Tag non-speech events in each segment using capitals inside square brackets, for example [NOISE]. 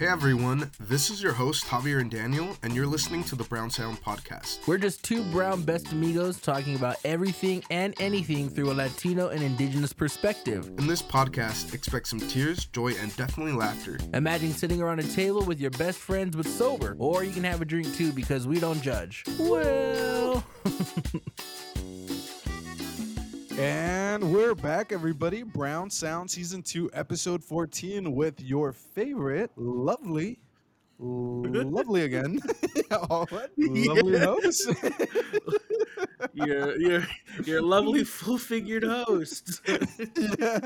Hey everyone, this is your host Javier and Daniel, and you're listening to the Brown Sound Podcast. We're just two brown best amigos talking about everything and anything through a Latino and indigenous perspective. In this podcast, expect some tears, joy, and definitely laughter. Imagine sitting around a table with your best friends but sober, or you can have a drink too because we don't judge. Well. [LAUGHS] And we're back, everybody. Brown Sound Season 2, Episode 14, with your favorite, lovely, lovely again, [LAUGHS] [LAUGHS] lovely host. [LAUGHS] your your your lovely full figured host. yeah.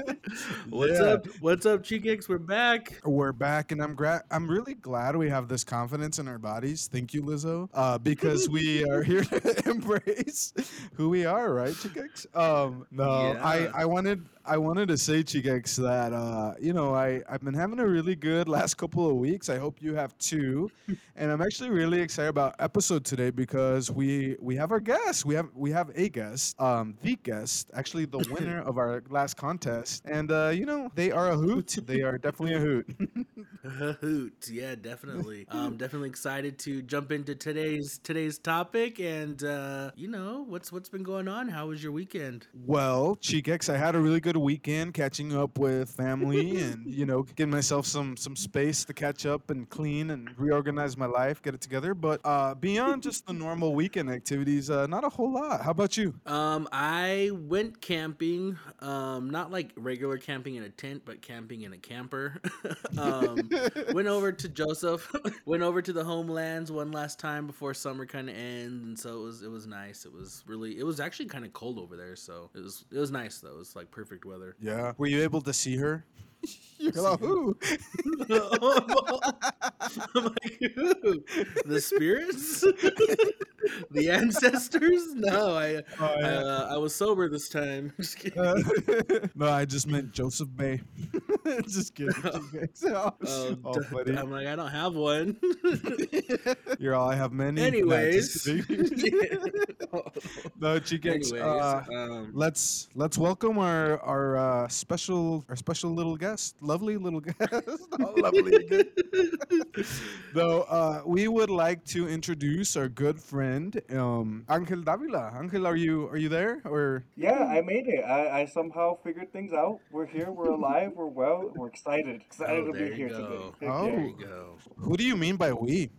What's Yeah. up? What's up, Cheekix? We're back. We're back, and I'm gra- I'm really glad we have this confidence in our bodies. Thank you, Lizzo, uh, because we are here to embrace who we are, right, Chicx? Um, no, Yeah. I I wanted I wanted to say, Chicx, that uh, you know I I've been having a really good last couple of weeks. I hope you have too, and I'm actually really excited about episode today because we we have our guest. We have we have a guest, um, the guest, actually the [LAUGHS] winner of our last contest, and uh, you know they are a hoot. They are definitely a hoot. [LAUGHS] A hoot, yeah, definitely. [LAUGHS] I'm definitely excited to jump into today's today's topic, and uh, you know what's what's been going on. How was your weekend? Well, Cheekex, I had a really good weekend catching up with family and [LAUGHS] you know getting myself some some space to catch up and clean and reorganize my life, get it together. But uh, beyond just the normal weekend activities, uh, not a whole lot. How about you? Um, I went camping. Um, not like regular camping in a tent, but camping in a camper. [LAUGHS] um, [LAUGHS] went over to Joseph. went over to the homelands one last time before summer kind of ends, and so it was it was nice. It was really it was actually kind of cold over there, so it was it was nice though. It was like perfect weather. Yeah. Were you able to see her? [LAUGHS] You're like, who? [LAUGHS] I'm like, "Ooh, the spirits, [LAUGHS] the ancestors. No, I Oh, I, uh, I was sober this time. Just kidding. Uh, no, I just meant Joseph Bay. [LAUGHS] just kidding. Oh, Oh, oh, d- buddy. I'm like, I don't have one. [LAUGHS] You're all I have many. Nah, Anyways, [LAUGHS] no, Cheekex. Uh, um, let's let's welcome our our uh, special our special little guest, lovely little guest, Oh, lovely. Though uh, we would like to introduce our good friend, um, Angel Davila. Angel, are you are you there or? Yeah, I made it. I, I somehow figured things out. We're here. We're alive. We're well. We're excited. Excited oh, to be here go. today. Heck Oh. There you go. Who do you mean by we?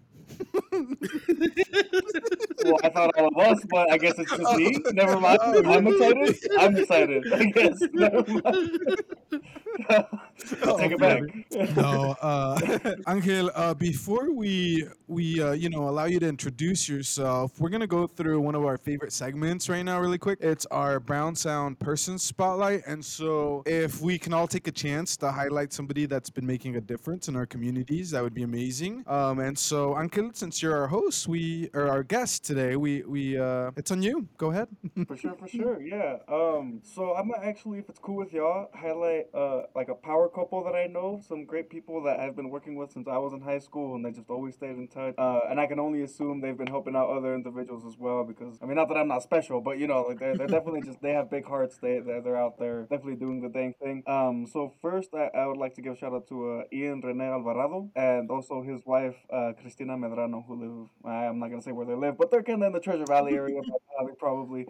Well, I thought all of us, but I guess it's just me. Never mind. I'm excited. I'm excited. I guess. [LAUGHS] Never mind. I'll take it back. no, uh, [LAUGHS] Angel. Uh, before we we uh, you know allow you to introduce yourself, we're gonna go through one of our favorite segments right now, really quick. It's our Brown Sound Person Spotlight, and so if we can all take a chance to highlight somebody that's been making a difference in our communities, that would be amazing. Um, and so, Angel, since you're our host, we or our guest today, we we uh, it's on you. Go ahead. For sure, for sure, yeah. Um, so I'm gonna actually, if it's cool with y'all, highlight uh like a power couple that I know, some great people that I've been working with since I was in high school, and they just always stayed in touch. Uh, and I can only assume they've been helping out other individuals as well, because I mean, not that I'm not special, but you know, like they're, they're definitely just they have big hearts. They they're, they're out there definitely doing the dang thing. Um, so first, I, I would like to give a shout out to uh, Ian Rene Alvarado and also his wife uh, Cristina Medrano, who live. I'm not gonna say where they live, but they're kind of in the Treasure Valley area, [LAUGHS] probably.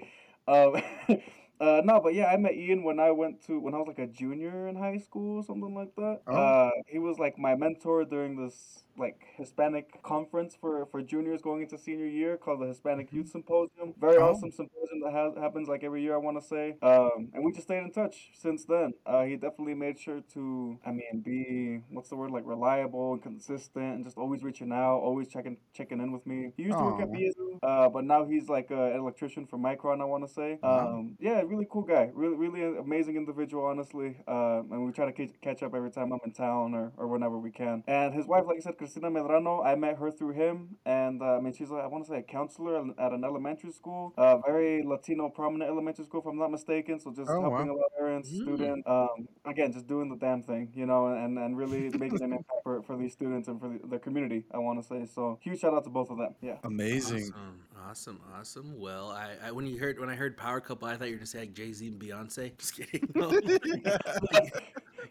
Um, [LAUGHS] uh, no, but yeah, I met Ian when I went to when I was like a junior in high school, something like that. Oh. Uh, he was like my mentor during this like Hispanic conference for for juniors going into senior year called the Hispanic Youth Symposium. Very Oh. awesome symposium that has, happens like every year, I want to say. Um, and we just stayed in touch since then. Uh, he definitely made sure to, I mean, be what's the word like reliable and consistent, and just always reaching out, always checking checking in with me. He used to work at. BSU, uh, but now he's like uh, an electrician for Micron, I want to say. Wow. Um, yeah, really cool guy, really really amazing individual, honestly. Uh, and we try to catch, catch up every time I'm in town or, or whenever we can. And his wife, like I said, Cristina Medrano, I met her through him, and uh, I mean she's like, I want to say a counselor at- at an elementary school, uh, very Latino prominent elementary school, if I'm not mistaken. So just Oh, helping wow. a lot of parents, Mm. students, um, again, just doing the damn thing, you know, and, and really making an impact for, for these students and for the, the community. I want to say so. Huge shout out to both of them. Yeah. Amazing. Awesome, awesome, awesome. Well, I, I when you heard when I heard power couple, I thought you were gonna say like Jay Z and Beyonce. Just kidding. No. [LAUGHS]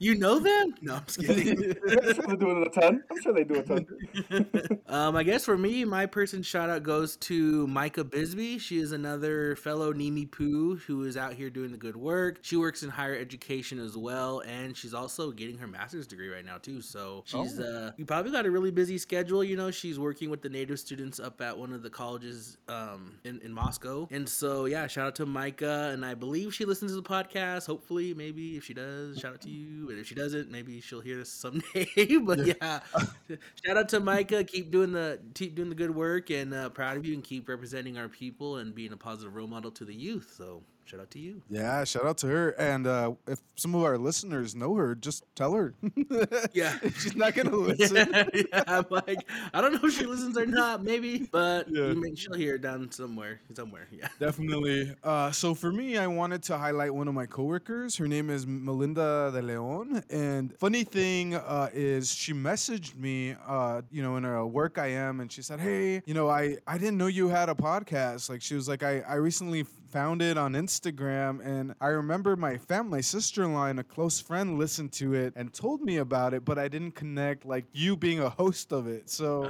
You know them? No, I'm just kidding. [LAUGHS] I'm sure they're doing a ton. I'm sure they do a ton. [LAUGHS] um, I guess for me, my person shout out goes to Micah Bisbee. She is another fellow Nimiipuu who is out here doing the good work. She works in higher education as well, and she's also getting her master's degree right now too. So she's Oh. uh, you probably got a really busy schedule. You know, she's working with the native students up at one of the colleges um, in in Moscow, and so yeah, shout out to Micah, and I believe she listens to the podcast. Hopefully, maybe if she does, shout out to you, and if she doesn't, maybe she'll hear this someday. [LAUGHS] but yeah, shout out to Micah. Keep doing the keep doing the good work, and uh, proud of you, and keep representing our people and being a positive role model to the youth. So shout out to you. Yeah, shout out to her. And uh, if some of our listeners know her, just tell her. [LAUGHS] Yeah. She's not gonna [LAUGHS] listen. yeah, yeah, I'm like, I don't know if she listens or not, maybe, but [LAUGHS] Yeah. she'll hear it down somewhere, somewhere. Yeah. Definitely. Uh, so for me, I wanted to highlight one of my coworkers. Her name is Melinda De Leon. And funny thing uh, is, she messaged me, uh, you know, in a work I am, and she said, "Hey, you know, I I didn't know you had a podcast." Like she was like, "I I recently." Found it on Instagram, and I remember my family, my sister-in-law, and a close friend listened to it and told me about it, but I didn't connect like you being a host of it. So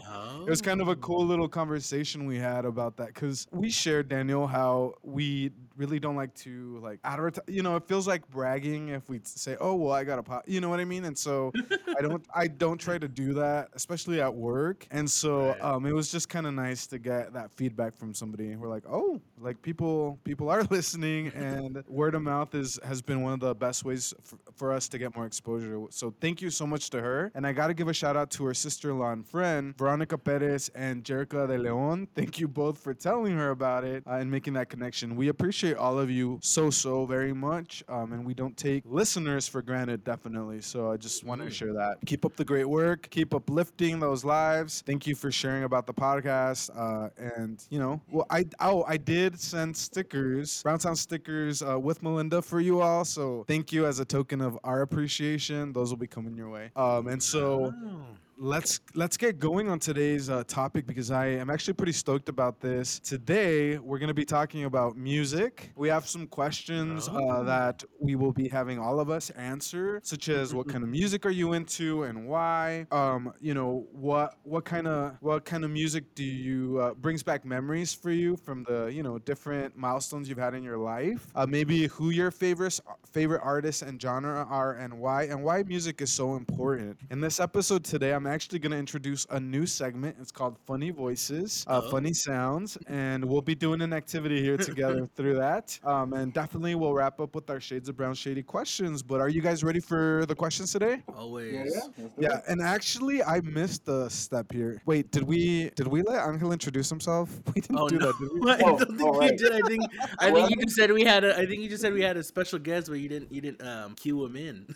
it was kind of a cool oh. little conversation we had about that because we shared Daniel how we really don't like to like advertise. You know, it feels like bragging if we say, "Oh, well, I got a pot." You know what I mean? And so I don't, [LAUGHS] I don't try to do that, especially at work. And so Right. um, it was just kind of nice to get that feedback from somebody. We're like, "Oh, like people, people are [LAUGHS] listening," and [LAUGHS] word of mouth is has been one of the best ways for, for us to get more exposure. So thank you so much to her, and I got to give a shout out to her sister-in-law and friend Veronica Perez and Jerica De Leon. Thank you both for telling her about it uh, and making that connection. We appreciate all of you so so very much, um, and we don't take listeners for granted, definitely. So I just want to share that. Keep up the great work. Keep uplifting those lives. Thank you for sharing about the podcast. Uh, and you know, well, I oh I did send stickers, Brown Sound stickers uh, with Melinda for you all. So thank you as a token of our appreciation. Those will be coming your way. Um, and so Oh. Let's let's get going on today's uh, topic because I am actually pretty stoked about this. Today we're going to be talking about music. We have some questions uh, Oh. that we will be having all of us answer, such as what kind of [LAUGHS] music are you into and why? Um, you know what what kind of what kind of music do you uh, brings back memories for you from the you know different milestones you've had in your life? Uh, maybe who your favorite favorite artists and genre are and why and why music is so important. In this episode today, I'm actually going to introduce a new segment. It's called Funny Voices, uh, Oh. Funny Sounds, and we'll be doing an activity here together [LAUGHS] through that. Um, and definitely we'll wrap up with our Shades of Brown Shady questions. But are you guys ready for the questions today? Always. Yeah, yeah. Yeah, and actually, I missed the step here. Wait, did we did we let Angel introduce himself? [LAUGHS] We didn't Oh do no! that, did we? [LAUGHS] I Oh, don't think oh, you right. did. I think I think you just said we had a. I think you just said we had a special guest, but you didn't. You didn't um, cue him in.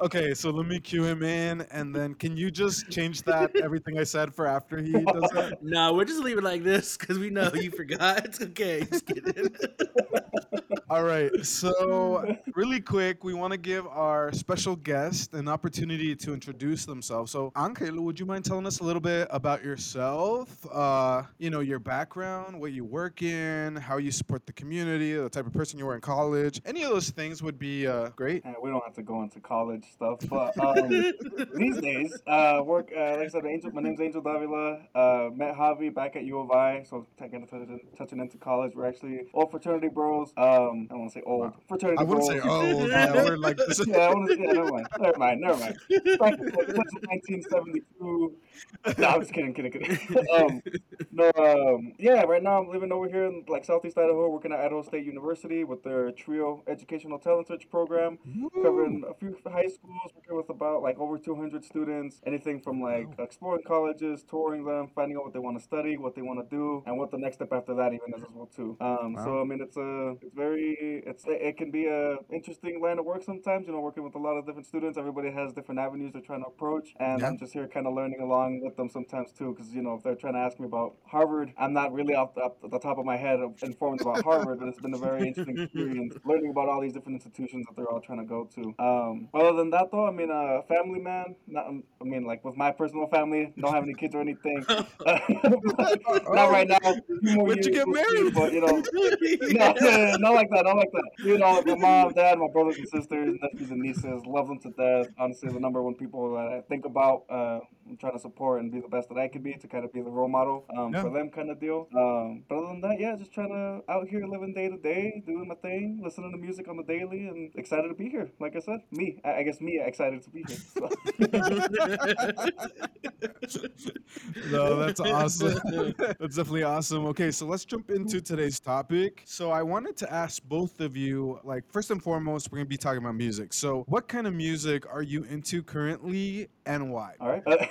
Okay, so let me cue him in, and then can you just change that [LAUGHS] everything I said for after he does that? [LAUGHS] no, we'll just leave it like this because we know you forgot. It's [LAUGHS] okay. Just kidding. All right, so [LAUGHS] really quick, we want to give our special guest an opportunity to introduce themselves. So, Angel, would you mind telling us a little bit about yourself? Uh, you know, your background, what you work in, how you support the community, the type of person you were in college. Any of those things would be uh, great. Uh, we don't have to go into college stuff, [LAUGHS] but um, these days, uh, work uh, like I said, Angel. My name's Angel Davila. Uh, met Javi back at U of I, so taking touching, touching into college. We're actually all fraternity bros. Um, I don't want to say old fraternity. I wouldn't say, old. [LAUGHS] we're like, this is- yeah, I want to. Yeah, never mind. Never mind. Never mind. In 1972. No, I'm just kidding. Kidding. Kidding. um, no. Um, yeah. Right now, I'm living over here in like Southeast Idaho, working at Idaho State University with their Trio Educational Talent Search program covering a few high schools, working with about like over 200 students. Anything from like exploring colleges, touring them, finding out what they want to study, what they want to do, and what the next step after that even is as well too. Um, so I mean, it's a, it's very, it's it can be a interesting line of work sometimes. You know, working with a lot of different students. Everybody has different avenues they're trying to approach, and Yeah. I'm just here kind of learning along with them sometimes too. Because you know, if they're trying to ask me about Harvard, I'm not really off the, off the top of my head informed about Harvard, but it's been a very interesting experience [LAUGHS] learning about all these different institutions that they're all trying to go to. Um, other than that, though, I mean, a uh, family man. Not, I mean, like with my personal family, don't have any kids or anything. [LAUGHS] [LAUGHS] not right now. a few more When'd you get married? But you know, no, no, not like that. I like that. You know, my mom, dad, my brothers and sisters, nephews and nieces, love them to death. Honestly, the number one people that I think about. Uh, I'm trying to support and be the best that I can be to kind of be the role model um, Yeah. for them, kind of deal. Um, but other than that, yeah, just trying to out here living day to day, doing my thing, listening to music on the daily, and excited to be here. Like I said, me, I, I guess me, excited to be here. So. [LAUGHS] no, that's awesome. that's definitely awesome. Okay, so let's jump into today's topic. So I wanted to ask both of you, like first and foremost, we're gonna be talking about music. So what kind of music are you into currently and why? All right. [LAUGHS]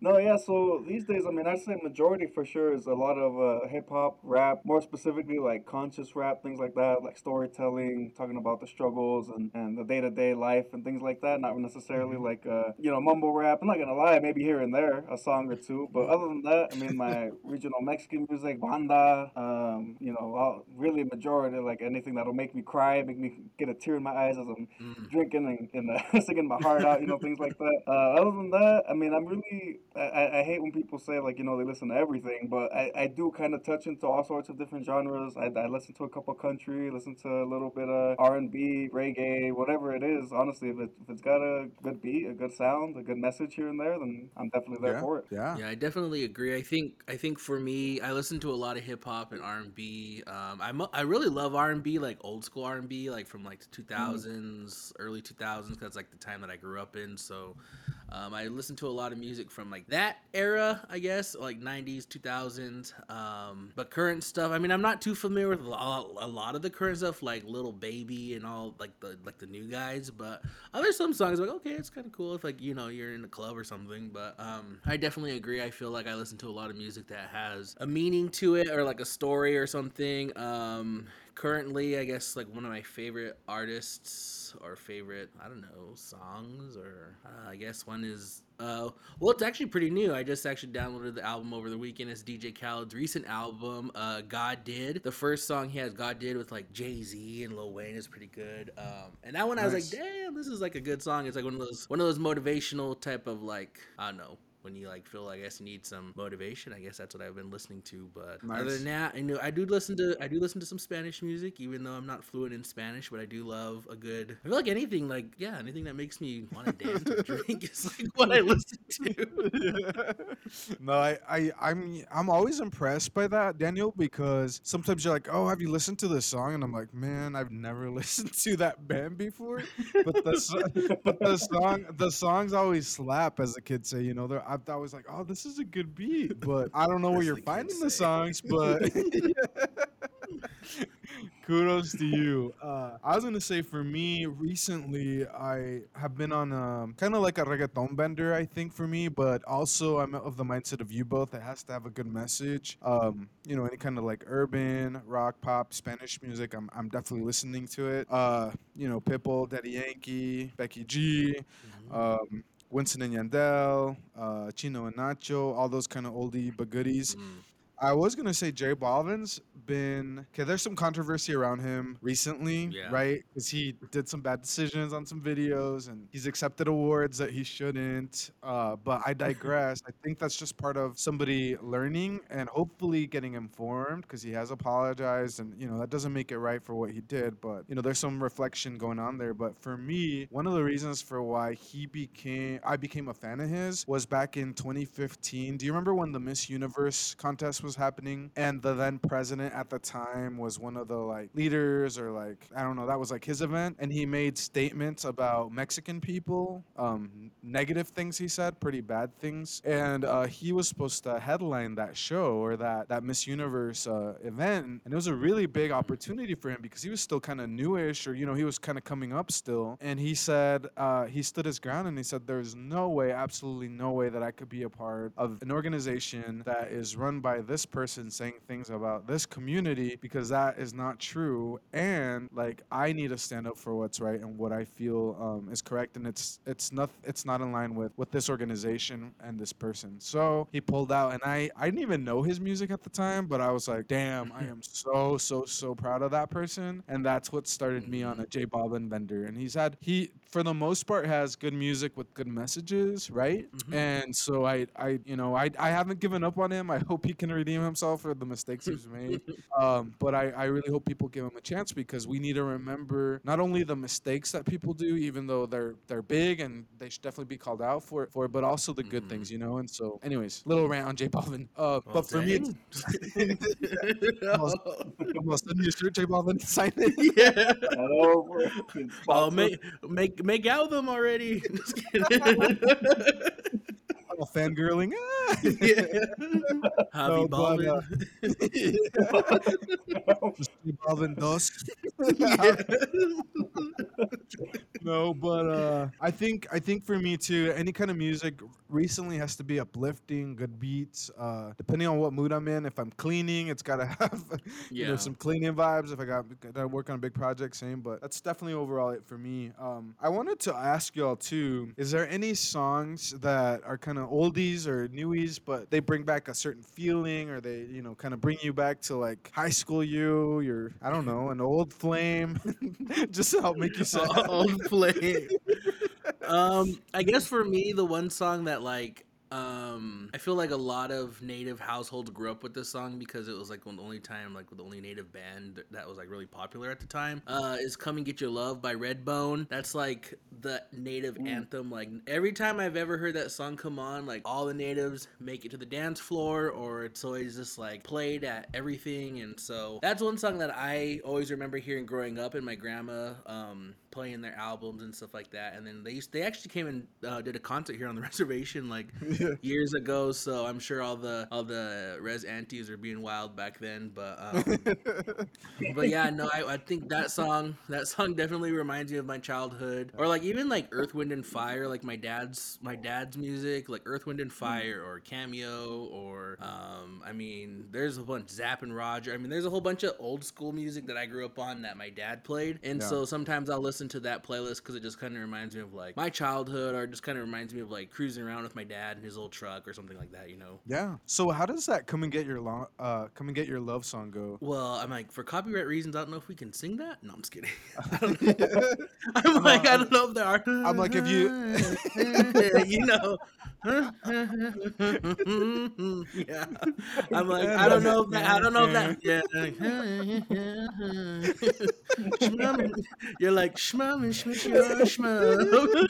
no, yeah. So these days, I mean, I'd say majority for sure is a lot of uh, hip hop, rap, more specifically like conscious rap, things like that, like storytelling, talking about the struggles and, and the day to day life and things like that. Not necessarily like uh, you know mumble rap. I'm not gonna lie, maybe here and there a song or two, but other than that, I mean, my regional Mexican music, banda, um, you know, all, really majority like anything that'll make me cry, make me get a tear in my eyes as I'm Mm. drinking and, and uh, [LAUGHS] singing my heart out, you know, things like that. Uh, other than that, I mean, I'm really, I, I I hate when people say like, you know, they listen to everything, but I, I do kind of touch into all sorts of different genres. I, I listen to a couple country, listen to a little bit of R&B, reggae, whatever it is. Honestly, if, it, if it's got a good beat, a good sound, a good message here and there, then I'm definitely there yeah. for it. Yeah. Yeah, I definitely agree. I think I think for me, I listen to a lot of hip hop and R and B. Um, I mo- I really love R and B, like old school R and B, like from like the two thousands, early two thousands. because like the time that I grew up in. So, um, I listen to a lot of music from like that era, I guess, like nineties, two thousands. Um, but current stuff. I mean, I'm not too familiar with a lot, a lot of the current stuff, like Lil Baby and all like the like the new guys. But uh, there's some songs like okay, it's kind of cool if like you know you're in a club or something. But um, I definitely agree. I feel like I listen to a lot of music that has a meaning to it or like a story or something. Um, currently, I guess like one of my favorite artists or favorite I don't know songs or uh, I guess one is uh, well, it's actually pretty new. I just actually downloaded the album over the weekend. It's DJ Khaled's recent album, uh, God Did. The first song he has, God Did, with like Jay Z and Lil Wayne, is pretty good. Um, and that one, I was like, damn, this is like a good song. It's like one of those one of those motivational type of like I don't know. When you like feel like I guess you need some motivation, I guess that's what I've been listening to. But other than that, I know I do listen to I do listen to some Spanish music, even though I'm not fluent in Spanish. But I do love a good. I feel like anything like yeah, anything that makes me want to [LAUGHS] dance or drink is like what I listen to. [LAUGHS] no, I, I, I'm, I'm always impressed by that, Daniel, because sometimes you're like, "Oh, have you listened to this song?" And I'm like, "Man, I've never [LAUGHS] listened to that band before." But the, but the song, the songs always slap, as the kids say. You know, they're, I, thought I was like, "Oh, this is a good beat," but I don't know where you're finding the songs, but. [LAUGHS] [LAUGHS] Kudos to you. Uh, I was gonna say for me, recently I have been on um, kind of like a reggaeton bender, I think for me, but also I'm of the mindset of you both. It has to have a good message. Um, you know, any kind of like urban, rock, pop, Spanish music. I'm, I'm definitely listening to it. Uh, you know, Pitbull, Daddy Yankee, Becky G, um, Wisin and Yandel, uh, Chino and Nacho, all those kind of oldie but goodies. Mm. I was gonna say J Balvin's been okay. There's some controversy around him recently, Yeah. right? Because he did some bad decisions on some videos, and he's accepted awards that he shouldn't. Uh, but I digress. I think that's just part of somebody learning and hopefully getting informed, because he has apologized, and you know that doesn't make it right for what he did. But you know, there's some reflection going on there. But for me, one of the reasons for why he became, I became a fan of his, was back in 2015. Do you remember when the Miss Universe contest was happening, and the then president at the time was one of the like leaders, or like I don't know, that was like his event, and he made statements about Mexican people, um, negative things he said, pretty bad things, and uh, he was supposed to headline that show or that that Miss Universe uh, event, and it was a really big opportunity for him because he was still kind of newish, or you know, he was kind of coming up still, and he said uh, he stood his ground and he said, "There's no way, absolutely no way that I could be a part of an organization that is run by this person saying things about this community because that is not true, and like I need to stand up for what's right and what I feel um, is correct, and it's it's not it's not in line with with this organization and this person." So he pulled out, and I I didn't even know his music at the time, but I was like, "Damn, I [LAUGHS] am so so so proud of that person," and that's what started me on a J Balvin bender. And he's had he for the most part has good music with good messages, right? Mhm. And so I, I, you know, I, I haven't given up on him. I hope he can redeem himself for the mistakes he's made. [LAUGHS] Um, but I, I really hope people give him a chance because we need to remember not only the mistakes that people do, even though they're they're big and they should definitely be called out for it, for it, but also the good Mhm. things, you know. And so, anyways, little rant on J Balvin. Uh, Well, but for me, it's, dang. [LAUGHS] well, send me your shirt, J Balvin. [LAUGHS] Sign it. yeah. I know, bro. It's Oh, make make make out with them already. [LAUGHS] Just kidding. Oh, [LAUGHS] fangirling. Ah. [LAUGHS] yeah. Javi No, but, uh, Balvin dos. No, but uh, I think I think for me too, any kind of music recently has to be uplifting, good beats. Uh, depending on what mood I'm in, if I'm cleaning, it's gotta [LAUGHS] have you know some cleaning vibes. If I got gotta work on a big project, same. But that's definitely overall it for me. Um, I wanted to ask y'all too: Is there any songs that are kind of oldies or newies, but they bring back a certain feeling, or they you know kind of bring you back to like high school you, your I don't know, an old flame, [LAUGHS] just to help make you [LAUGHS] sad. old um, I guess for me, the one song that like um I feel like a lot of native households grew up with this song because it was like the only time like the only native band that was like really popular at the time uh is Come and Get Your Love by Redbone. That's like the native Mm. anthem. Like every time I've ever heard that song come on, like all the natives make it to the dance floor or it's always just like played at everything and so that's one song that I always remember hearing growing up and my grandma um playing their albums and stuff like that. And then they used they actually came and uh, did a concert here on the [LAUGHS] reservation like [LAUGHS] years ago. So i'm sure all the all the res aunties are being wild back then but um, [LAUGHS] but yeah no I, I think that song that song definitely reminds me of my childhood. Or like even like earth wind and fire like my dad's my dad's music like earth wind and fire or cameo or um i mean there's a bunch zap and roger. I mean there's a whole bunch of old school music that i grew up on that my dad played. And Yeah. so sometimes i'll listen to that playlist because it just kind of reminds me of like my childhood or just kind of reminds me of like cruising around with my dad in his old truck or something like that you know Yeah. So how does that come and get your lo- uh come and get your love song go? well, I'm like, for copyright reasons, I don't know if we can sing that. No, I'm just kidding. [LAUGHS] I don't [LAUGHS] know. I'm like, I don't know if there are. I'm like, if you- [LAUGHS] you know, yeah. I'm like, I don't know if that. I don't know if that. Yeah. You're like shmum and shmum shmum.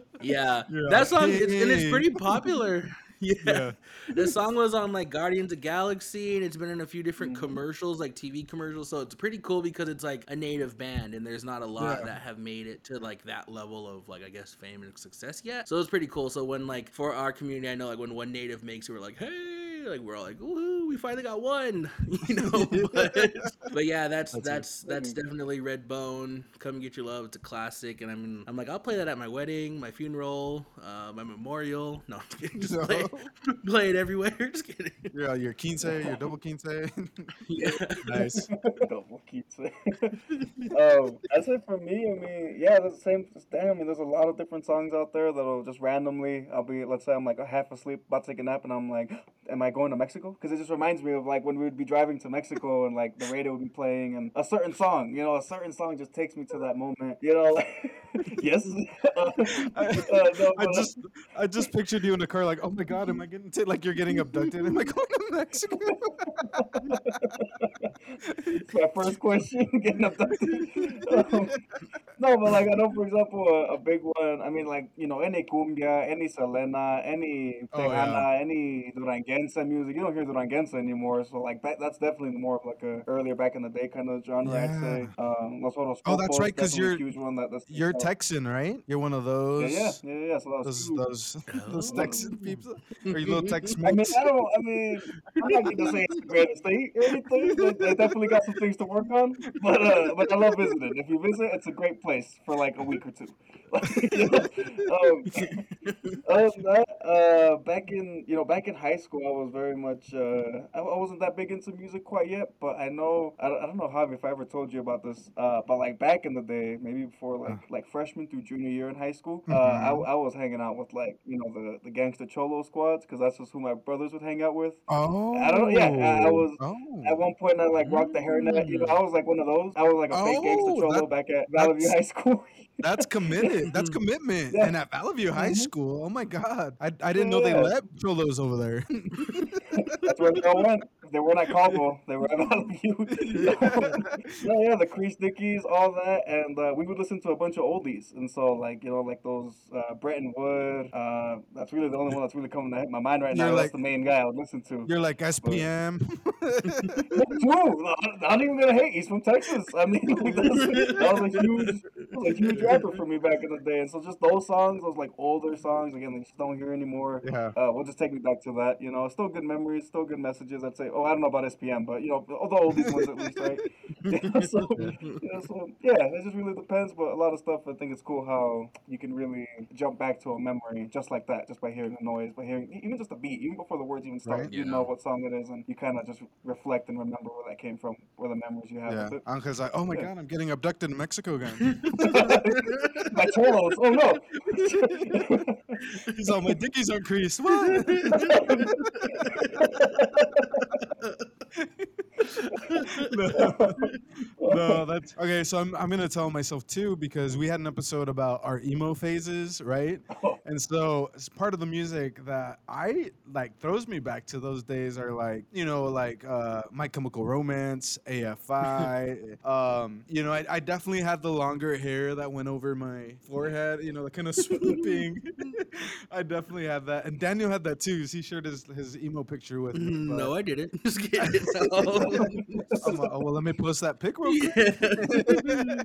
[LAUGHS] Yeah, Yeah. that song, it's, and it's pretty [LAUGHS] popular. [LAUGHS] Yeah. Yeah. the song was on like Guardians of Galaxy, and it's been in a few different Mhm. commercials, like TV commercials. So it's pretty cool because it's like a native band, and there's not a lot Yeah. that have made it to like that level of like I guess fame and success yet. So it's pretty cool. So when like for our community, I know like when one native makes it, we're like, hey, like we're all like, woohoo, we finally got one, [LAUGHS] you know. [LAUGHS] but, but yeah, that's That's that's that's, definitely Redbone. Come get your love. It's a classic, and I'm I'm like I'll play that at my wedding, my funeral, uh, my memorial. No, I'm just kidding. Just No. play, [LAUGHS] play it everywhere. Just kidding. Yeah, your quince, your double quince. Yeah. nice. Double keeps it. um, that's it for me. I mean, yeah, that's the same. just Damn, I mean, there's a lot of different songs out there that'll just randomly. I'll be, let's say, I'm like half asleep, about to take a nap, and I'm like, "Am I going to Mexico?" Because it just reminds me of like when we would be driving to Mexico and like the radio would be playing and a certain song. You know, a certain song just takes me to that moment. You know, like, [LAUGHS] yes. [LAUGHS] [LAUGHS] Uh, I, uh, no, I uh, just I just pictured you in the car like, oh my god, am I getting t- like you're getting abducted? Am I going to Mexico? It's my first question, getting abducted. Um, no, but like I know, for example, a, a big one. I mean, like you know, any cumbia, any Selena, any Oh, Tejana, yeah. any Duranguense music. You don't hear Duranguense anymore, so like that, that's definitely more of like a earlier back in the day kind of genre. I'd say. Um, Los Horos Oh, that's right, because you're- huge one. That, that's You're uh, Texan, right? You're one of those. yeah, yeah, yeah. So that was Those huge. those [LAUGHS] those. Texan people. Are you little Tex I mean, Mex? I don't. I mean, I'm not going to say it's the greatest state or anything. They, they definitely got some things to work on, but uh, but I love visiting. If you visit, it's a great place for like a week or two. [LAUGHS] Um, other than that, uh, back in you know back in high school, I was very much uh, I, I wasn't that big into music quite yet, but I know I, don't- I don't know Javi if I ever told you about this, uh, but like back in the day, maybe before like like freshman through junior year in high school, uh, Mhm. I, I was hanging out with like you know the the gangster cholo squads because that's just who my brothers would hang out with. Oh, I don't- yeah, I- I was- Oh, At one point, I like rocked the hairnet. You know, I was like one of those. I was like a fake gangster Oh, cholo that- back at Valley View High School. [LAUGHS] that's committed. That's [LAUGHS] commitment. Yeah. And at Valley View High Mhm. School, oh my God, I, I didn't know they let cholos over there. [LAUGHS] That's where they all went. They weren't at Caldwell. They were at Valley View. [LAUGHS] [LAUGHS] yeah, yeah, the Crease Dickies, all that, and uh, we would listen to a bunch of oldies, and so like you know like those uh, Brenton Wood. Uh, that's really the only one that's really coming to my mind right now. You're that's like- the main guy I would listen to. You're like SPM. True. [LAUGHS] I'm not even gonna hate. He's from Texas. I mean, like, that, was, that was a huge, that was a huge rapper for me back in the day. And so just those songs, those like older songs, again, they just don't hear anymore. yeah. Uh, will just take me back to that. You know, still good memories, still good messages. I'd say, oh, I don't know about SPM, but you know, all the oldies ones at least, right? [LAUGHS] [LAUGHS] Yeah, so, yeah, so yeah, it just really depends. But a lot of stuff, I think it's cool how you can really jump back to a memory just like that, just by hearing the noise, by hearing even just the beat, even before the words even start. Right. You Yeah. know what song it is, and you kind of just reflect and remember where that came from, where the memories you have Yeah. with it. Angel's like, oh my Yeah. God, I'm getting abducted in Mexico again. [LAUGHS] My cholos. Oh no. He's all, my dickies are creased. What? No. [LAUGHS] no, that's okay. So I'm, I'm gonna tell myself too because we had an episode about our emo phases, right? [LAUGHS] And so it's part of the music that I like throws me back to those days are like you know like uh, My Chemical Romance, AFI. [LAUGHS] um, you know, I, I definitely had the longer hair that went over my forehead. You know, the kind of swooping. I definitely had that, and Daniel had that too. He shared his his emo picture with me. but- no, I didn't. [LAUGHS] Just kidding. No. [LAUGHS] I'm like, oh, well, let me post that pic real quick. Yeah.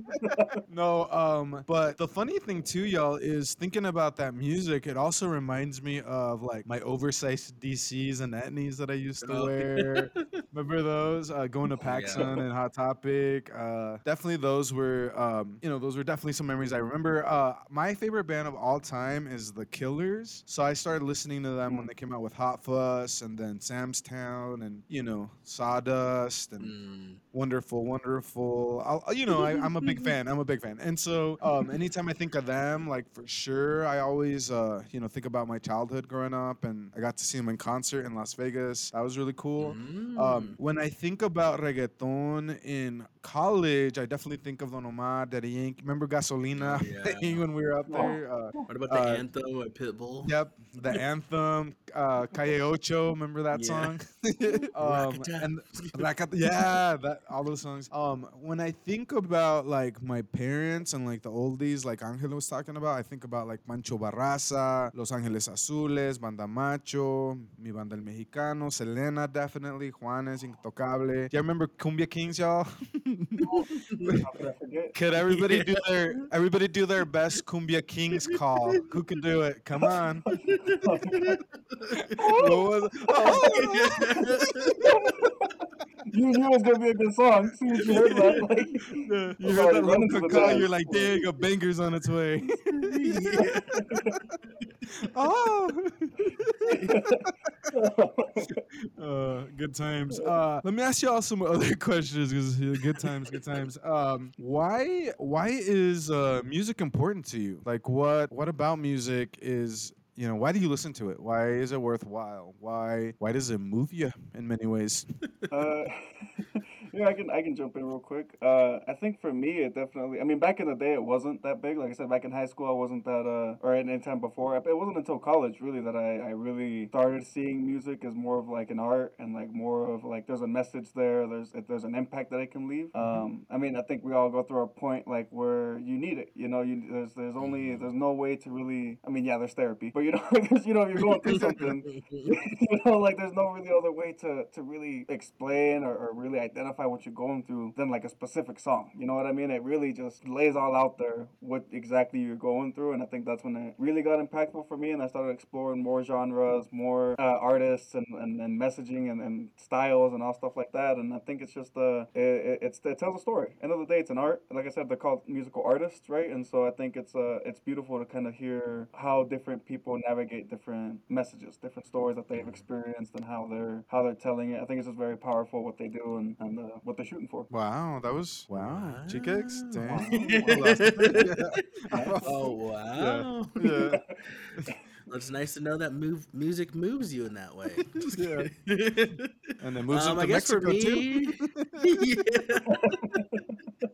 [LAUGHS] no, um, but the funny thing too, y'all, is thinking about that music. It also reminds me of like my oversized DCs and etnies that I used to Oh. wear. Remember those? Uh, going to Yeah. And Hot Topic. Uh, definitely, those were, um, you know, those were definitely some memories I remember. Uh, my favorite band of all time is The Killers. So I started listening to them when they came out with Hot Fuss and then Sam's Town and you know Sawdust and Mm. wonderful, wonderful. I'll, you know, I, I'm a big [LAUGHS] fan. I'm a big fan. And so, um, anytime I think of them, like for sure, I always, uh, you know, think about my childhood growing up, and I got to see them in concert in Las Vegas. That was really cool. Mm. Um, when I think about reggaeton in college, I definitely think of Don Omar, Daddy Yankee. Remember Gasolina Oh, [LAUGHS] yeah. when we were up Oh. there? Uh, what about the uh, anthem with Pitbull? Yep, the anthem, uh, Calle Ocho. Remember that Yeah. song? [LAUGHS] um, Rakata. and [LAUGHS] Rakata, yeah, that all those songs. Um, when I think about like my parents and like the oldies, like Angel was talking about, I think about like Mancho Barraza, Los Ángeles Azules, Banda Macho, Mi Banda El Mexicano, Selena, definitely, Juanes, Intocable. Yeah, remember Cumbia Kings, y'all? [LAUGHS] Could I forget? Everybody do their [LAUGHS] everybody do their best Cumbia Kings call? Who can do it? Come on. What was- You knew it was gonna be a good song. Soon as you heard that, like [LAUGHS] you heard that running the call, you're like, dang, a banger's on its way. [LAUGHS] oh. [LAUGHS] uh, good times. Uh, let me ask y'all some other questions because good times, good times. Um, why why is uh, music important to you? Like, what what about music is you know why do you listen to it? Why is it worthwhile? Why why does it move you in many ways? [LAUGHS] Uh, [LAUGHS] yeah, I can I can jump in real quick. Uh, I think for me, it definitely. I mean, back in the day, it wasn't that big. Like I said, back in high school, I wasn't that. Uh, or at any time before, it wasn't until college really that I I really started seeing music as more of like an art and like more of like there's a message there. There's there's an impact that it can leave. Um, I mean, I think we all go through a point like where you need it. You know, you there's there's only there's no way to really. I mean, yeah, there's therapy, but you know, [LAUGHS] you know, if you're going through something [LAUGHS] [LAUGHS] you know, like there's no really other way to, to really explain or, or really identify what you're going through than like a specific song. You know what I mean? It really just lays all out there what exactly you're going through. And I think that's when it really got impactful for me. And I started exploring more genres, more uh, artists and, and, and messaging and, and styles and all stuff like that. And I think it's just, uh, it, it, it tells a story. End of the day, it's an art. Like I said, they're called musical artists, right? And so I think it's, uh, it's beautiful to kind of hear how different people navigate different messages, different stories that they've experienced and how they're how they're telling it. I think it's just very powerful what they do, and, and uh, what they're shooting for. Wow, that was wow. G-Kicks? Wow. Damn. [LAUGHS] [LAUGHS] [LAUGHS] oh wow! yeah. Well, it's nice to know that move music moves you in that way. [LAUGHS] Yeah. And then moves Um, I Mexico for too. [LAUGHS]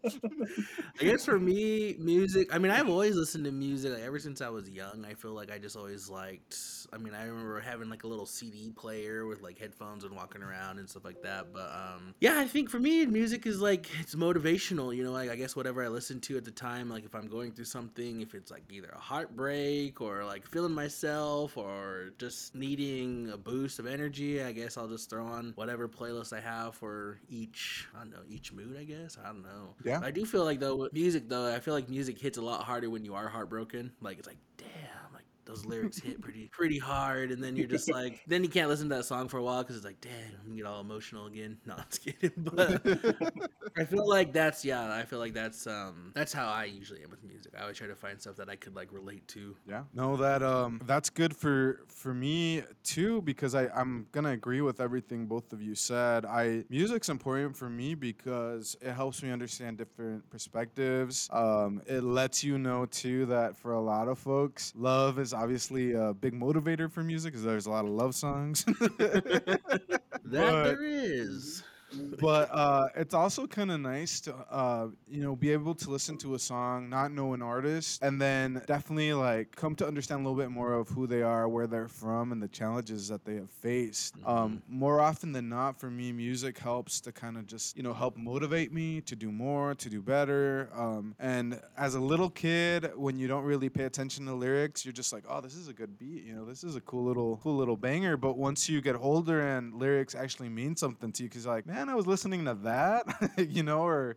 [LAUGHS] I guess for me, music. I mean, I've always listened to music like, ever since I was young. I feel like I just always liked. I mean, I remember having like a little CD player with like headphones and walking around and stuff like that. But um, yeah, I think for me, music is like it's motivational. You know, like I guess whatever I listen to at the time, like if I'm going through something, if it's like either a heartbreak or like feeling myself or just needing a boost of energy, I guess I'll just throw on whatever playlist I have for each. I don't know each mood. I guess I don't know. Yeah. I do feel like though with music though, I feel like music hits a lot harder when you are heartbroken. Like it's like damn, those lyrics hit pretty pretty hard, and then you're just [LAUGHS] like, then you can't listen to that song for a while because it's like, dang, I'm gonna get all emotional again. [LAUGHS] No, I'm just kidding. [LAUGHS] But I feel like that's yeah, I feel like that's um that's how I usually am with music. I always try to find stuff that I could like relate to. Yeah. No, that um that's good for for me too because I I'm gonna agree with everything both of you said. I music's important for me because it helps me understand different perspectives. Um, it lets you know too that for a lot of folks, love is obviously a big motivator for music because there's a lot of love songs. [LAUGHS] That [LAUGHS] But- there is. But uh, it's also kind of nice to uh, you know be able to listen to a song not know an artist and then definitely like come to understand a little bit more of who they are where they're from and the challenges that they have faced. Um, more often than not for me music helps to kind of just you know help motivate me to do more to do better. Um, and as a little kid when you don't really pay attention to lyrics you're just like oh this is a good beat you know this is a cool little cool little banger. But once you get older and lyrics actually mean something to you because like man i was listening to that [LAUGHS] you know or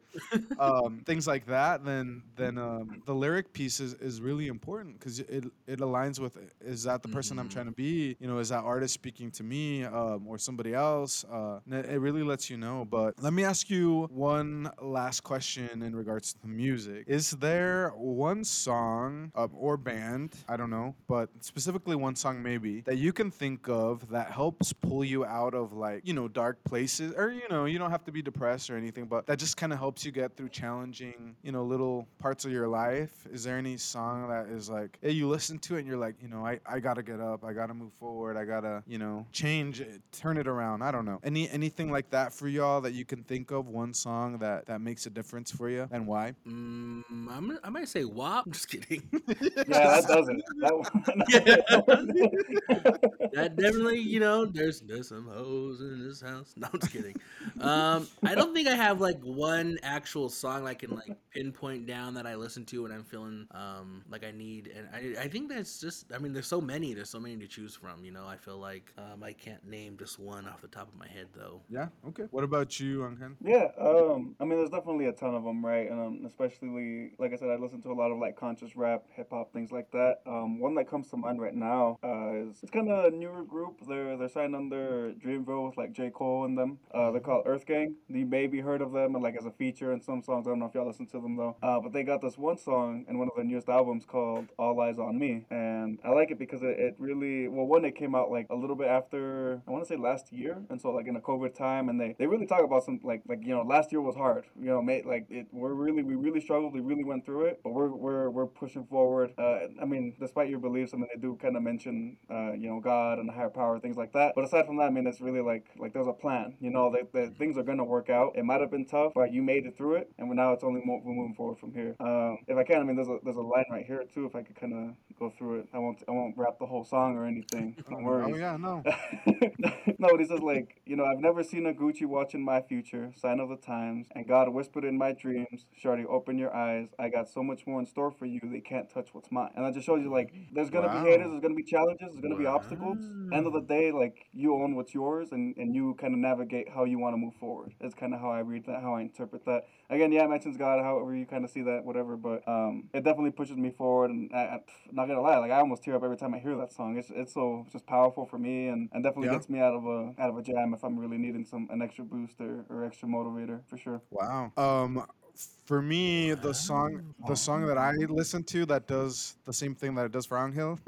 um, [LAUGHS] things like that then then um, the lyric piece is, is really important because it, it aligns with is that the person i'm Mhm. trying to be? You know is that artist speaking to me um, or somebody else? Uh, it it really lets you know but let me ask you one last question in regards to the music. Is there one song uh, or band i don't know but specifically one song maybe that you can think of that helps pull you out of like you know dark places or you know you don't have to be depressed or anything but that just kind of helps you get through challenging you know little parts of your life is there any song that is like hey, you listen to it and you're like you know i, I gotta get up i gotta move forward i gotta you know change it turn it around i don't know any anything like that for y'all that you can think of one song that that makes a difference for you and why Mm, I'm, I might say WAP. I'm just kidding. [LAUGHS] Yeah, that doesn't. That one. [LAUGHS] that definitely, you know, there's there's some hoes in this house. No, I'm just kidding. Um, I don't think I have like one actual song I can like pinpoint down that I listen to when I'm feeling um like I need. And I I think that's just. I mean, there's so many. There's so many to choose from. You know, I feel like um I can't name just one off the top of my head though. yeah okay what about you Angel? Yeah, um, I mean, there's definitely a ton of them, right? And um, especially, like I said, I listen to a lot of like conscious rap, hip hop, things like that. Um, one that comes to mind right now uh, is it's kind of a newer group. They're they're signed under Dreamville with like J Cole and them. Uh, they're called Earth Gang. You maybe heard of them, like as a feature in some songs. I don't know if y'all listen to them though. Uh, but they got this one song in one of their newest albums called All Eyes on Me, and I like it because it, it really well one it came out like a little bit after I want to say last year, and so like in a COVID time, and they they really talk about some like like you know last year was hard, you know, mate, like it we're really we really struggled, we really went through it, but we're we're we're pushing forward. Uh, I mean, despite your beliefs, I mean they do kind of mention uh you know God and higher power, things like that. But aside from that, I mean it's really like like there's a plan, you know, that that things are gonna work out. It might have been tough, but you made it through it, and now it's only mo- moving forward from here. Um, if I can, I mean there's a there's a line right here too. If I could kind of go through it, I won't I won't rap the whole song or anything. [LAUGHS] Don't worry. oh yeah no [LAUGHS] no, but he says like, you know, I've never seen a Gucci watch in my future, sign of the times, and God whispered in my dreams, Shorty, open your eyes. I got so much more in store for you. They can't touch what's mine. And that just shows you like, there's gonna Wow. be haters, there's gonna be challenges, there's gonna be obstacles. End of the day, like you own what's yours, and and you kind of navigate how you want to move forward. That's kind of how I read that, how I interpret that. Again, yeah, it mentions God, however you kind of see that, whatever. But um, it definitely pushes me forward, and I, I'm not gonna lie, like I almost tear up every time I hear that song. It's it's so just powerful for me, and, and definitely Yeah. gets me out of a out of a jam if I'm really needing some an extra boost or, or extra motivator for sure. Wow. Um, for me, the song, the song that I listen to that does the same thing that it does for Angel,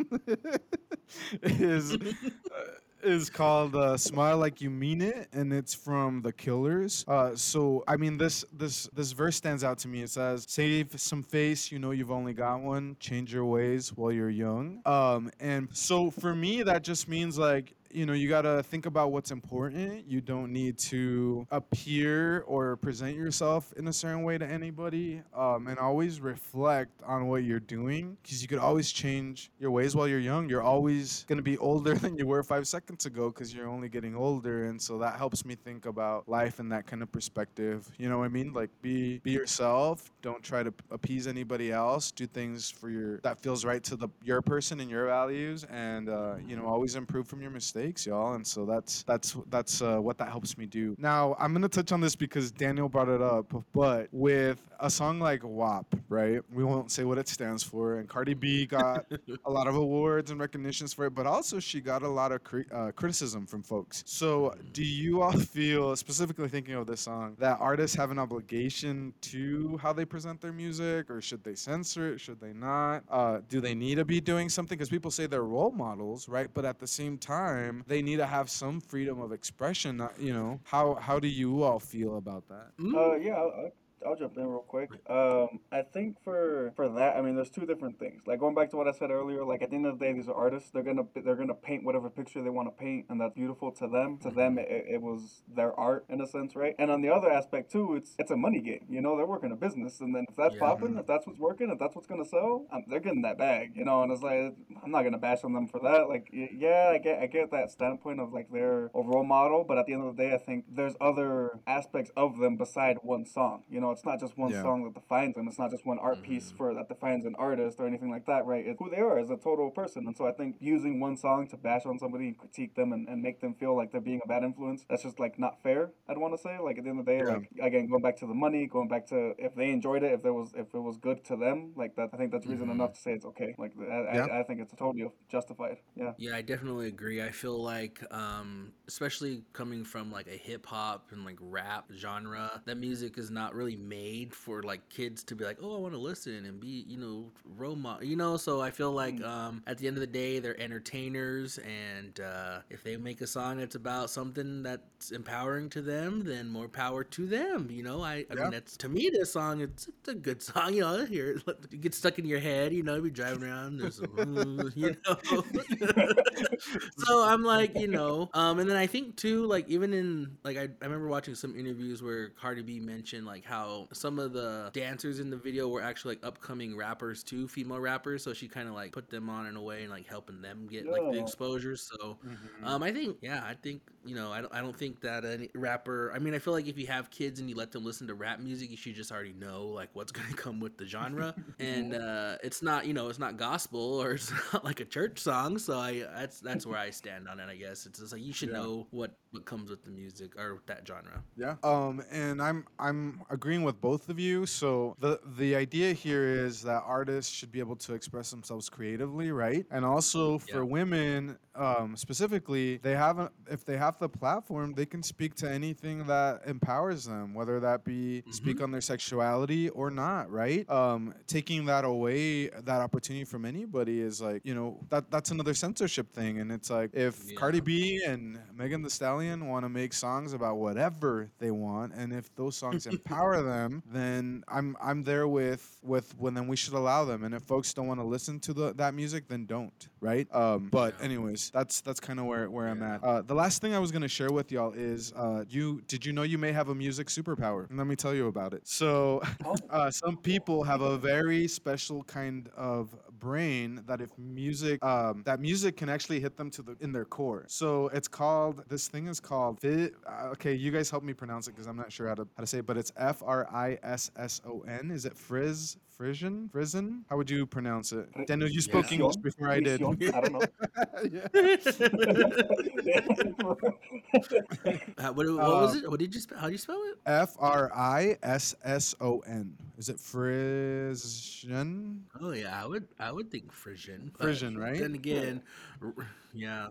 [LAUGHS] is uh, [LAUGHS] is called uh, "Smile Like You Mean It," and it's from The Killers. Uh, so, I mean, this this this verse stands out to me. It says, "Save some face, you know you've only got one. Change your ways while you're young." Um, and so for me, that just means like you know you got to think about what's important. You don't need to appear or present yourself in a certain way to anybody um, and always reflect on what you're doing because you could always change your ways while you're young. You're always going to be older [LAUGHS] than you were five seconds ago because you're only getting older and so that helps me think about life in that kind of perspective. You know what i mean? Like be be yourself. Don't try to appease anybody else. Do things for your that feels right to the your person and your values and uh, you know always improve from your mistakes mistakes, y'all, and so that's that's that's uh, what that helps me do. Now I'm gonna touch on this because Daniel brought it up, but with a song like WAP, right? We won't say what it stands for, and Cardi B got [LAUGHS] a lot of awards and recognitions for it, but also she got a lot of cri- uh, criticism from folks. So do you all feel, specifically thinking of this song, that artists have an obligation to how they present their music, or should they censor it? Should they not? Uh, do they need to be doing something? Because people say they're role models, right? But at the same time time, they need to have some freedom of expression. uh, You know, how how do you all feel about that? Uh, yeah, I, I'll jump in real quick. Um, I think for for that, I mean, there's two different things. Like going back to what I said earlier. Like at the end of the day, these are artists. They're gonna they're gonna paint whatever picture they want to paint, and that's beautiful to them. To them, it, it was their art in a sense, right? And on the other aspect too, it's it's a money game. You know, they're working a business, and then if that's Yeah. popping, if that's what's working, if that's what's gonna sell, um, they're getting that bag. You know, and it's like I'm not gonna bash on them for that. Like yeah, I get I get that standpoint of like they're a role model, but at the end of the day, I think there's other aspects of them beside one song. You know, it's not just one Yeah. song that defines them. It's not just one art piece for that defines an artist or anything like that, right? It's who they are as a total person. And so I think using one song to bash on somebody and critique them and, and make them feel like they're being a bad influence, that's just like not fair. I'd want to say. Like at the end of the day, Yeah. like again, going back to the money, going back to if they enjoyed it, if there was if it was good to them, like that. I think that's reason Mhm. enough to say it's okay. Like I, Yeah. I, I think it's totally justified. Yeah. Yeah, I definitely agree. I feel like, um, especially coming from like a hip hop and like rap genre, that music is not really made for like kids to be like, oh, I want to listen and be, you know, role model, you know. So I feel like, um, at the end of the day, they're entertainers, and uh, if they make a song that's about something that's empowering to them, then more power to them. You know, I, I Yeah. mean, that's to me, this song, it's, it's a good song. You know, hear it, it gets stuck in your head. You know, you be driving around, there's, a, [LAUGHS] you know. [LAUGHS] so I'm like, you know, um, and then I think too, like even in like I, I remember watching some interviews where Cardi B mentioned like how some of the dancers in the video were actually like upcoming rappers too, female rappers. So she kind of like put them on in a way and like helping them get like the exposure. So Mm-hmm. um, I think yeah, I think you know, I don't, I don't think that any rapper. I mean, I feel like if you have kids and you let them listen to rap music, you should just already know like what's [LAUGHS] gonna come with the genre, [LAUGHS] and uh, it's not you know it's not gospel or it's [LAUGHS] not like a church song. So I that's that's where I stand on it. I guess it's just like you should Yeah. know what what comes with the music or that genre. Yeah. Um, and I'm I'm agreeing with both of you. So the the idea here is that artists should be able to express themselves creatively, right? And also for Yeah. women, um, specifically, they have a, if they have the platform, they can speak to anything that empowers them, whether that be speak on their sexuality or not, right? Um, taking that away, that opportunity from anybody is like, you know, that that's another censorship thing. And it's like if Yeah. Cardi B and Megan Thee Stallion want to make songs about whatever they want, and if those songs [LAUGHS] empower them, then I'm I'm there with with when then we should allow them. And if folks don't want to listen to the, that music, then don't, right? Um, but Yeah. anyways, that's that's kind of where where I'm at. Uh, the last thing I was gonna share with y'all is uh, you did you know you may have a music superpower? And let me tell you about it. So Oh. [LAUGHS] uh, some people have a very special kind of brain that if music um, that music can actually hit them to the in their core. So it's called this thing is called fi- uh, okay. You guys help me pronounce it because I'm not sure how to how to say it, but it's F R I S S O N. Is it frizz? Frisian? Frisian? How would you pronounce it? Daniel, you spoke Frisian? English before I did. I don't know. [LAUGHS] [LAUGHS] yeah. [LAUGHS] Uh, what, what was Uh, it? What did you spell? How do you spell it? F R I S S O N. Is it Frisian? Oh yeah, I would I would think Frisian. but Frisian, right? Then again, r- yeah.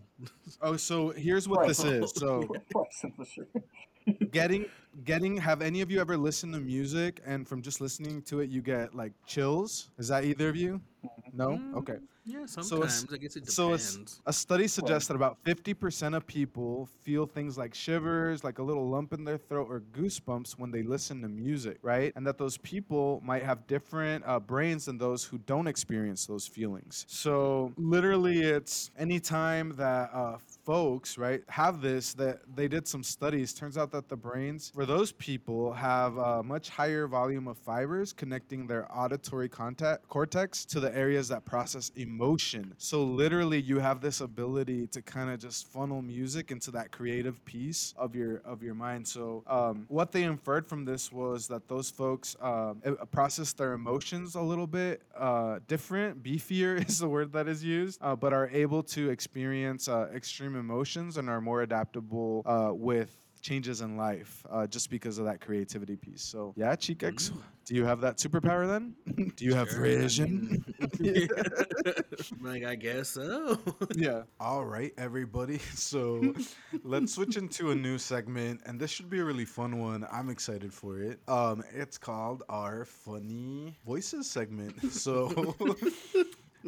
Oh, so here's what this is. [LAUGHS] So Bryson, for sure. getting getting have any of you ever listened to music and from just listening to it you get like chills? Is that either of you? No? Mm. Okay. Yeah, So sometimes it's- I guess it so depends. it's- A study suggests that about 50% of people feel things like shivers, like a little lump in their throat, or goosebumps when they listen to music, right? And that those people might have different uh, brains than those who don't experience those feelings. So, literally, it's any time that uh, folks, right, have this, that they did some studies, turns out that the brains for those people have a much higher volume of fibers connecting their auditory contact cortex to the areas that process emotion. So literally you have this ability to kind of just funnel music into that creative piece of your of your mind. So um, what they inferred from this was that those folks um, e- process their emotions a little bit uh, different. Beefier [LAUGHS] is the word that is used, uh, but are able to experience uh, extreme emotions and are more adaptable uh, with changes in life uh, just because of that creativity piece. So yeah, Chikex, do you have that superpower then? [LAUGHS] do you have Sure, I vision? [LAUGHS] [LAUGHS] like I guess so. yeah. All right, everybody. So let's switch into a new segment, and this should be a really fun one. I'm excited for it. Um, it's called our funny voices segment. So.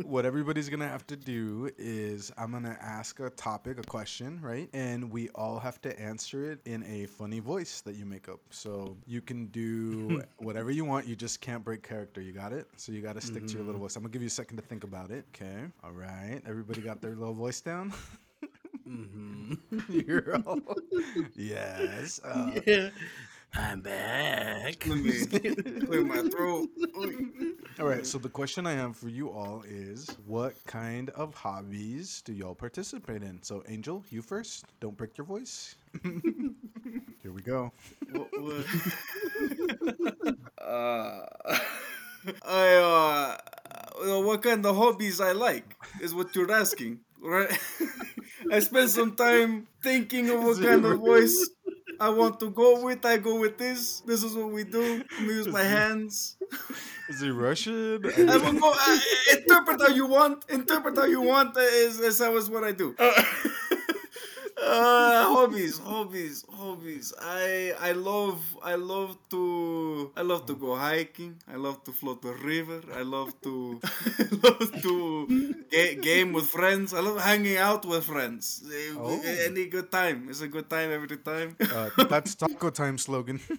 What everybody's gonna have to do is I'm gonna ask a topic, a question, right? And we all have to answer it in a funny voice that you make up. So you can do [LAUGHS] whatever you want. You just can't break character. You got it? So you got to stick to your little voice. I'm gonna give you a second to think about it. Okay. All right. Everybody got their little voice down. hmm [LAUGHS] You're all [LAUGHS] yes. Uh, Yeah. I'm back. Let me clear my throat. All right. So the question I have for you all is, what kind of hobbies do y'all participate in? So Angel, you first. Don't break your voice. [LAUGHS] Here we go. What, what? uh, [LAUGHS] I uh, uh, what kind of hobbies I like is what you're asking, right? [LAUGHS] I spent some time thinking of what kind of voice I want to go with. I go with this. This is what we do. I'm use my hands. [LAUGHS] Is he Russian? I will go. Uh, interpret how you want. Interpret how you want. Is is how is what I do. Uh, [LAUGHS] uh, hobbies, hobbies, hobbies. I I love I love to I love to go hiking. I love to float the river. I love to [LAUGHS] I love to ga- game with friends. I love hanging out with friends. Oh. Any good time. It's a good time every time. Uh, that's taco time slogan. [LAUGHS]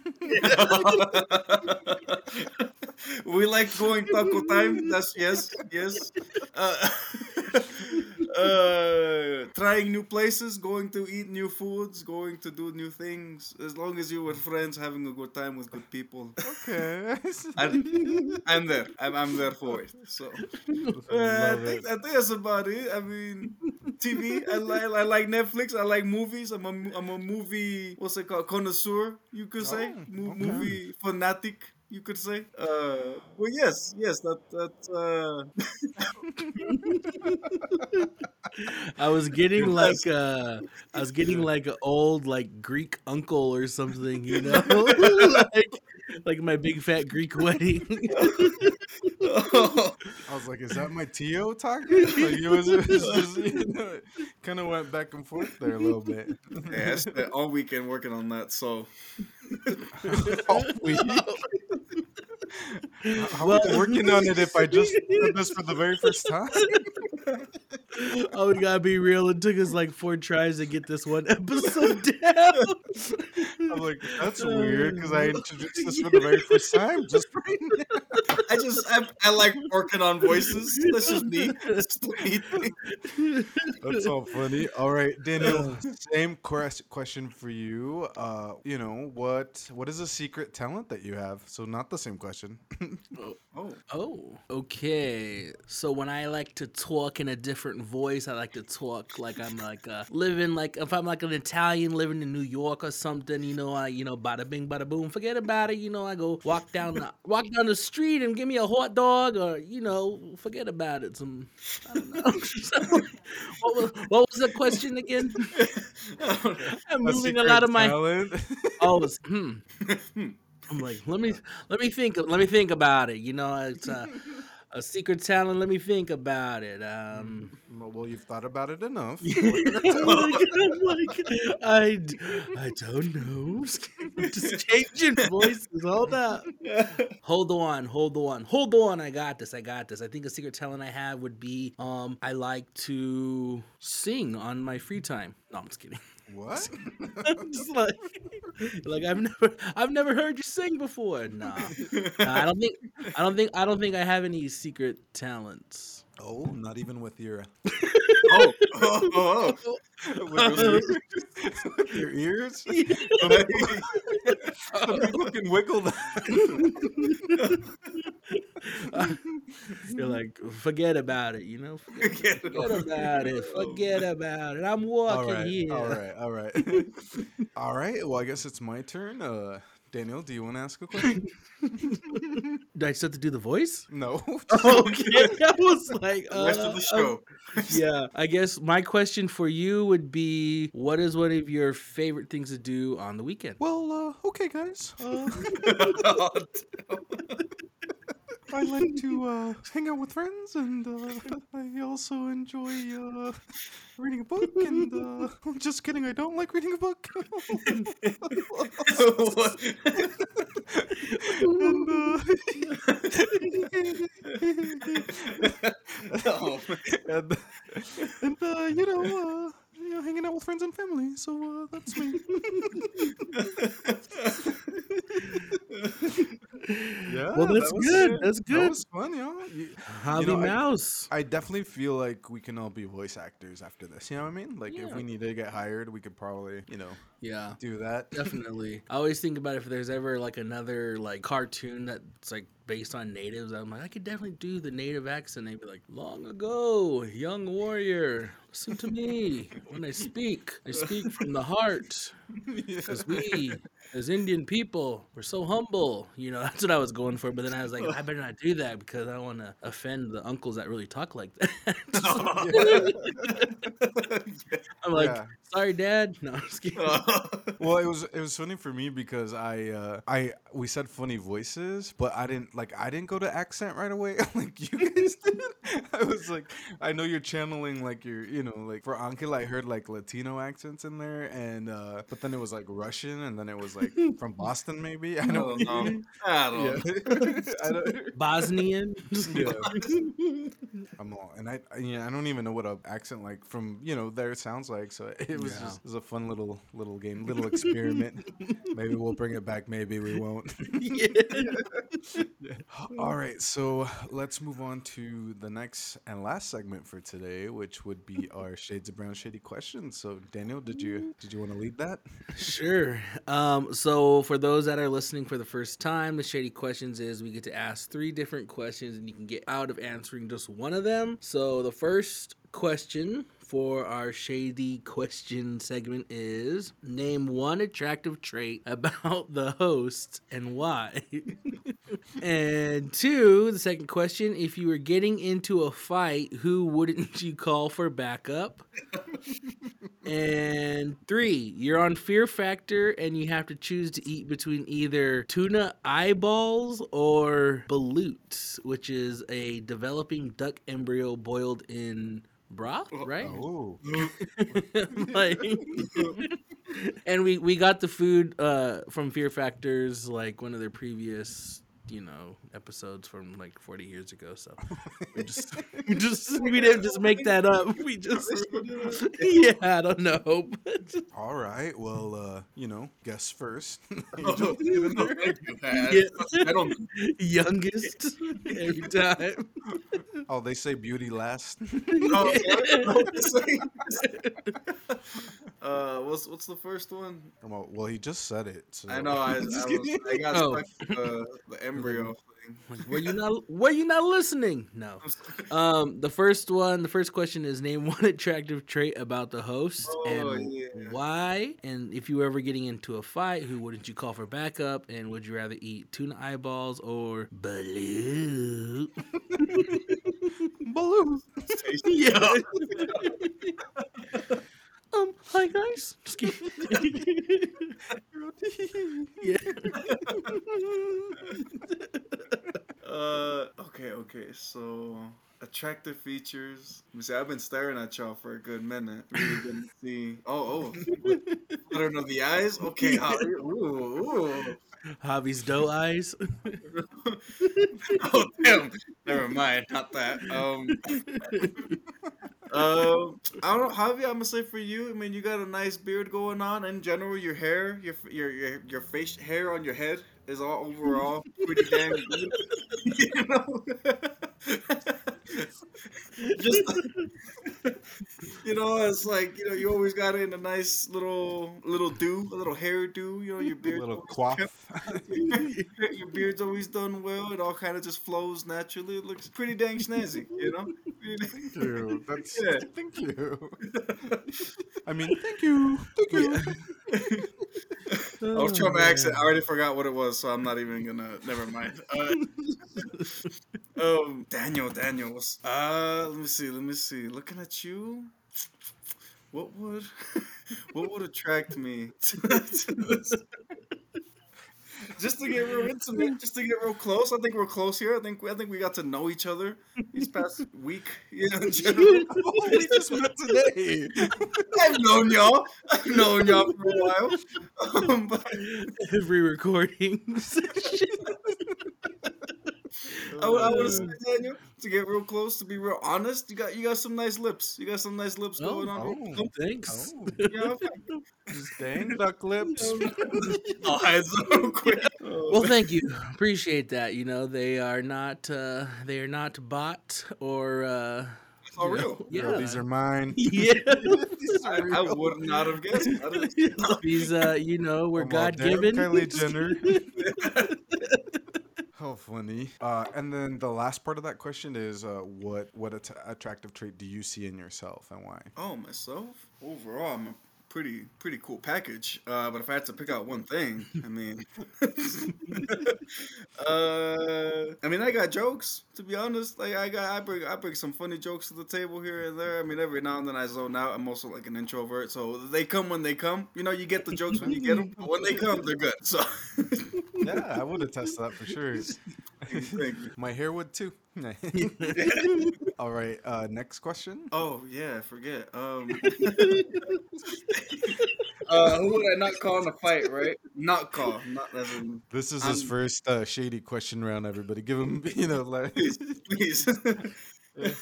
we like going taco time. That's yes, yes. Uh, [LAUGHS] uh, trying new places, going to eat new foods, going to do new things. As long as you were friends, having a good time with good people. okay. I'm, I'm there. I'm, I'm there for it. So uh, I think it. I think that's about it. I mean, TV. I like I like Netflix. I like movies. I'm a mo- I'm a movie. What's it called? Connoisseur. You could say. Oh, Mo- okay. Movie fanatic. You could say. Uh, well, yes, yes. That that. Uh, [LAUGHS] I was getting [LAUGHS] like uh I was getting like an old like Greek uncle or something, you know? [LAUGHS] like like my big fat Greek wedding. I was like, is that my Tio talking? Like, it was, it was just, you know, kind of went back and forth there a little bit. yeah, I spent all weekend working on that. So All week. How I working on it if I just did this for the very first time? [LAUGHS] oh, we gotta be real. It took us like four tries to get this one [LAUGHS] episode down. I'm like, that's weird because I introduced this for the very [LAUGHS] first time. Just [LAUGHS] right now. I just I, I like working on voices. That's just me. That's just me. That's all funny. All right, Daniel. Same quest- question for you. Uh, you know what? What is a secret talent that you have? So not the same question. Oh, Oh, okay. So when I like to talk in a different voice, I like to talk like I'm like uh, living like if I'm like an Italian living in New York or something. You know, I you know bada bing bada boom. Forget about it. You know, I go walk down the walk down the street and give me a hot dog, or you know, forget about it. Some I don't know. [LAUGHS] what was what was the question again? [LAUGHS] I'm A moving a lot of my talent? [LAUGHS] Oh, it's, hmm. I'm like, let me let me think let me think about it. You know, it's a, a secret talent. Let me think about it. Um, well, you've thought about it enough. [LAUGHS] [LAUGHS] Like, I, I don't know. Just changing voices. Hold up. Hold on, hold on, hold on. I got this. I got this. I think a secret talent I have would be um I like to sing on my free time. No, I'm just kidding. What? I'm [LAUGHS] [LAUGHS] just like [LAUGHS] like I've never I've never heard you sing before. Nah. Nah, I don't think I don't think I don't think I have any secret talents. oh, not even with your oh, oh, [LAUGHS] oh, with your ears. with your ears? Some people- some people can wiggle that. [LAUGHS] You're like, forget about it, you know? Forget, [LAUGHS] Forget forget about it. Forget about it. I'm walking right, here. all right, all right, all right. Well, I guess it's my turn. Uh, Daniel, do you want to ask a [LAUGHS] question? Do I still have to do the voice? no. [LAUGHS] Okay. [LAUGHS] I was like, the rest of uh, the show. yeah. I guess my question for you would be what is one of your favorite things to do on the weekend? Well, uh, okay, guys. Uh, Oh, I like [LAUGHS] to uh, hang out with friends, and uh, I also enjoy uh, reading a book. And uh, [LAUGHS] just kidding, I don't like reading a book. [LAUGHS] and, uh, Oh, and, and uh, you know, uh, you know, hanging out with friends and family. So uh, that's me. [LAUGHS] yeah, Well, that's that was- good. That's That good. was fun, yeah. You- Javi know, I- Mouse. I definitely feel like we can all be voice actors after this. You know what I mean? Like if we need to get hired, we could probably, you know, yeah. do that. [LAUGHS] Definitely. I always think about if there's ever like another like cartoon that's like based on natives. I'm like, I could definitely do the native accent. They'd be like, long ago, young warrior, listen to me when I speak. I speak from the heart. [LAUGHS] Because we, as Indian people, we're so humble. You know, [LAUGHS] that's what I was going for. But then I was like, I better not do that because I don't want to offend the uncles that really talk like that. [LAUGHS] I'm like, Yeah. sorry, dad. No, I'm just kidding. well, it was it was funny for me because I uh, I we said funny voices, but I didn't like I didn't go to accent right away like you guys did. I was like, I know you're channeling like your you know like for Angel, I heard like Latino accents in there, and uh, but then it was like Russian, and then it was like [LAUGHS] from Boston maybe. [LAUGHS] I [LAUGHS] I don't don't know. I don't know. Yeah. I don't, Bosnian. yeah. I'm all, and I, I yeah, I don't even know what a accent like from you know there sounds like. So it was Yeah. just it was a fun little little game, little experiment. maybe we'll bring it back. Maybe we won't. yeah. All right, so let's move on to the next and last segment for today, which would be our Shades of Brown Shady questions. So Daniel, did you mm. did you want to lead that? Sure. Um, so for those that are listening for the first time, the shady questions is we get to ask three different questions and you can get out of answering just one of them. So the first question for our shady question segment is name one attractive trait about the host and why. [LAUGHS] and two, the second question, if you were getting into a fight, who wouldn't you call for backup? And three, you're on Fear Factor and you have to choose to eat between either tuna eyeballs or balut, which is a developing duck embryo boiled in broth, right? Oh, [LAUGHS] [LAUGHS] like, and we we got the food uh from Fear Factors, like one of their previous you know episodes from like 40 years ago so [LAUGHS] we just we just we didn't just make that up we just [LAUGHS] yeah i don't know all right. Well, uh, you know, guess first. Oh, [LAUGHS] you, Yeah. Youngest every time oh, they say beauty last. Oh, uh, what's what's the first one? well, well, he just said it. So. I know. I, I, was, I got Oh. stuck with the, the embryo thing. Were you not were you not listening. No. [LAUGHS] Um the first one the first question is name one [LAUGHS] attractive trait about the host Oh, and yeah. why. And if you were ever getting into a fight who wouldn't you call for backup? And would you rather eat tuna eyeballs or blue Baloo. [LAUGHS] yeah. Um hi guys. Just kidding. yeah Uh, okay, okay. So attractive features. Let me see. I've been staring at y'all for a good minute. Really didn't see. Oh, oh. [LAUGHS] Fluttering of the eyes. Okay. Javi. Ooh, ooh. Javi's doe eyes. [LAUGHS] oh damn. Never mind. Not that. Um. [LAUGHS] Um, I don't know, Javi. I'm gonna say for you. I mean, you got a nice beard going on. In general, your hair, your your your your face hair on your head is all overall pretty damn good. you [LAUGHS] know. [LAUGHS] [LAUGHS] [LAUGHS] Just you know, it's like you know, you always got it in a nice little little do, a little hair do. You know, your beard, a little quaff. [LAUGHS] your beard's always done well. It all kind of just flows naturally. It looks pretty dang snazzy. You know. Thank [LAUGHS] you. That's Yeah. thank you. I mean, thank you. Thank you. I was trying my accent. I already forgot what it was, so I'm not even gonna. Never mind. Uh, um, Daniel, Daniel. what's- Uh, let me see. Let me see. Looking at you, what would, [LAUGHS] what would attract me to, [LAUGHS] to this? Just to get real intimate, just to get real close. I think we're close here. I think I think we got to know each other these past [LAUGHS] week. You know, in general. we just met today. I've known y'all. I've known y'all for a while. Um, but Every recording. I would, I would say, Daniel, to get real close, to be real honest, you got you got some nice lips. You got some nice lips Oh, going on. oh. Thanks. Oh, [LAUGHS] Yeah, just dang duck lips. [LAUGHS] oh, heads real quick. Well, thank you. Appreciate that. You know, they are not uh they are not bought or uh Oh, real? [LAUGHS] Yeah. Girl, these are mine. yeah. These I, I would not have guessed. These uh you know, were Come God given. Kylie Jenner. Funny. Uh, and then the last part of that question is, uh, what what att- attractive trait do you see in yourself and why? Oh, myself. Overall, I'm a pretty pretty cool package. Uh, but if I had to pick out one thing, I mean, [LAUGHS] [LAUGHS] uh, I mean, I got jokes. To be honest, like I got, I bring, I bring some funny jokes to the table here and there. I mean, every now and then I zone out. I'm also like an introvert, so they come when they come. You know, you get the jokes when you get them. But when they come, they're good. So, Yeah, I would attest to that for sure. [LAUGHS] thank you. My hair would too. [LAUGHS] All right. Uh, next question. Oh yeah, I forget. Um, [LAUGHS] [LAUGHS] uh, who would I not call in a fight? Right? Not call. Not as in. This is his I'm- first uh, shady question round. Everybody, give him, you know, like, Please, please.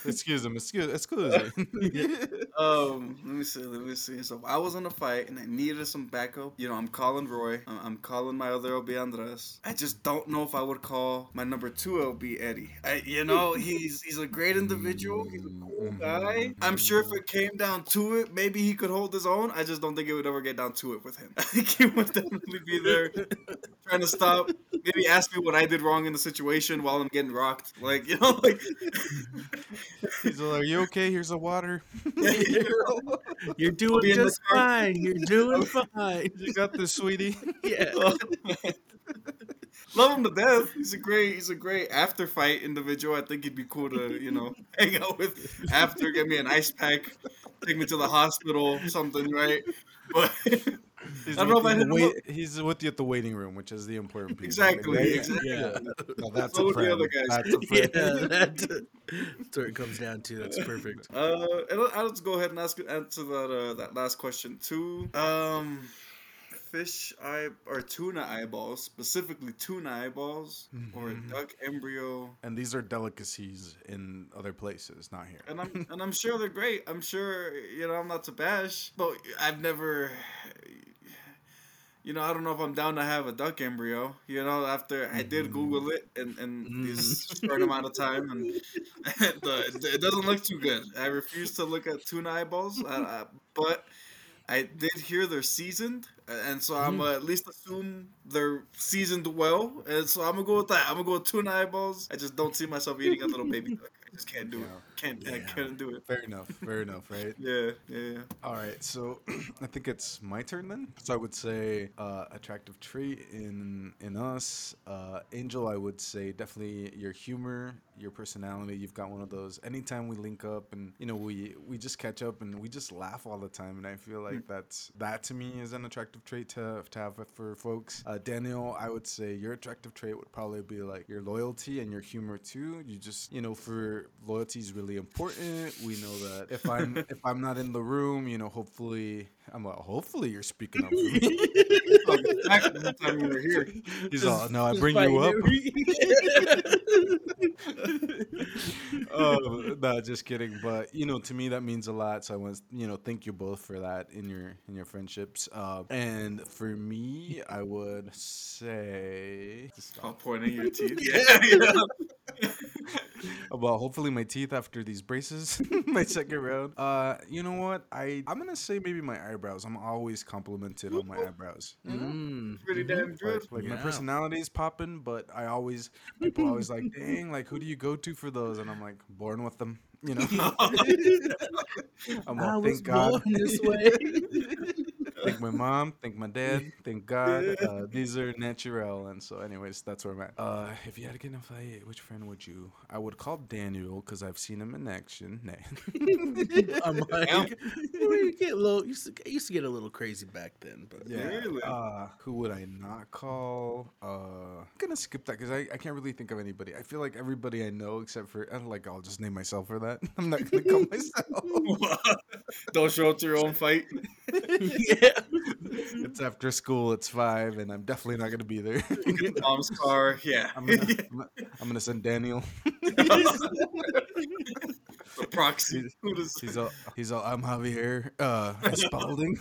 Excuse him, excuse, [LAUGHS] excuse me. [LAUGHS] um, let me see. Let me see. So I was in a fight and I needed some backup, you know, I'm calling Roy. I- I'm calling my other LB Andres. I just don't know if I would call my number two LB Eddie. I, you know, he's he's a great individual. He's a cool guy. I'm sure if it came down to it, maybe he could hold his own. I just don't think it would ever get down to it with him. [LAUGHS] I think he would definitely be there trying to stop. Maybe ask me what I did wrong in the situation while I'm getting rocked. Like you know, like. He's like, "Are you okay? Here's a water. [LAUGHS] You're doing be in just car. fine. You're doing [LAUGHS] fine. You got this, sweetie." [LAUGHS] Yeah. Oh, Love him to death. He's a great, he's a great after fight individual. I think he'd be cool to, you know, hang out with after. Get me an ice pack, take me to the hospital, something, right? But He's I don't know with if I you in hit him wait- He's with you at the waiting room, which is the important piece. exactly, Like, exactly. Yeah. Now that's So a would the friend. other guys. That's a [LAUGHS] Yeah, friend. that, that's where it comes down to. That's perfect. Uh, and I'll, I'll just go ahead and ask answer that uh, that last question too. Um, fish eye or tuna eyeballs, specifically tuna eyeballs, or a duck embryo. And these are delicacies in other places, not here. and I'm and I'm sure they're great. I'm sure you know I'm not to bash, but I've never, you know, I don't know if I'm down to have a duck embryo. You know, after I did Google it and and this short amount of time, and, [LAUGHS] the, it doesn't look too good. I refuse to look at tuna eyeballs, uh, uh, but. I did hear they're seasoned, and so I'm gonna at least assume they're seasoned well, and so I'm gonna go with that. I'm gonna go with tuna eyeballs. I just don't see myself eating a little baby duck. Just can't do it. Can't I Yeah. can't do it. Fair enough. Fair enough, [LAUGHS] right? Yeah, yeah, yeah. All right, so [CLEARS THROAT] I think it's my turn then. So I would say uh, attractive trait in in us, uh, Angel. I would say definitely your humor, your personality. You've got one of those. Anytime we link up and you know we we just catch up and we just laugh all the time, and I feel like that's that to me is an attractive trait to to have for folks. Uh, Daniel, I would say your attractive trait would probably be like your loyalty and your humor too. You just you know for loyalty is really important. We know that if I'm [LAUGHS] if I'm not in the room, you know, hopefully I'm like, hopefully you're speaking up [LAUGHS] for me. Exactly the time you were here. He's all, no, I bring you up. [LAUGHS] oh, no, just kidding. But you know, to me that means a lot. So I want you know, thank you both for that in your in your friendships. Uh, and for me, I would say I'll point your teeth. Yeah, yeah. [LAUGHS] well, hopefully my teeth after these braces, [LAUGHS] my second round. Uh, you know what? I I'm gonna say maybe my eyebrows. I'm always complimented on my eyebrows. You know? Mm. Pretty damn good. Like my Yeah. personality is popping, but I always people always like, dang, like who do you go to for those? And I'm like, born with them, you know. [LAUGHS] I'm I all, was thank God, born this way. Thank my mom, thank my dad, [LAUGHS] thank God. Uh, these are natural, and so, anyways, that's where I'm at. Uh, if you had to get in a fight, which friend would you? I would call Daniel because I've seen him in action. Nah. [LAUGHS] I'm [LAUGHS] like, you get a little, used to, used to get a little crazy back then, but Yeah. Really? Uh, who would I not call? Uh, I'm gonna skip that because I, I can't really think of anybody. I feel like everybody I know except for uh, like I'll just name myself for that. I'm not gonna call myself. Don't show up to your own fight. yeah. It's after school. It's five, and I'm definitely not gonna be there. [LAUGHS] Mom's car. Yeah. I'm gonna, [LAUGHS] I'm I'm gonna send Daniel. the proxy. Does? He's all he's all I'm Javier uh [LAUGHS] Spalding.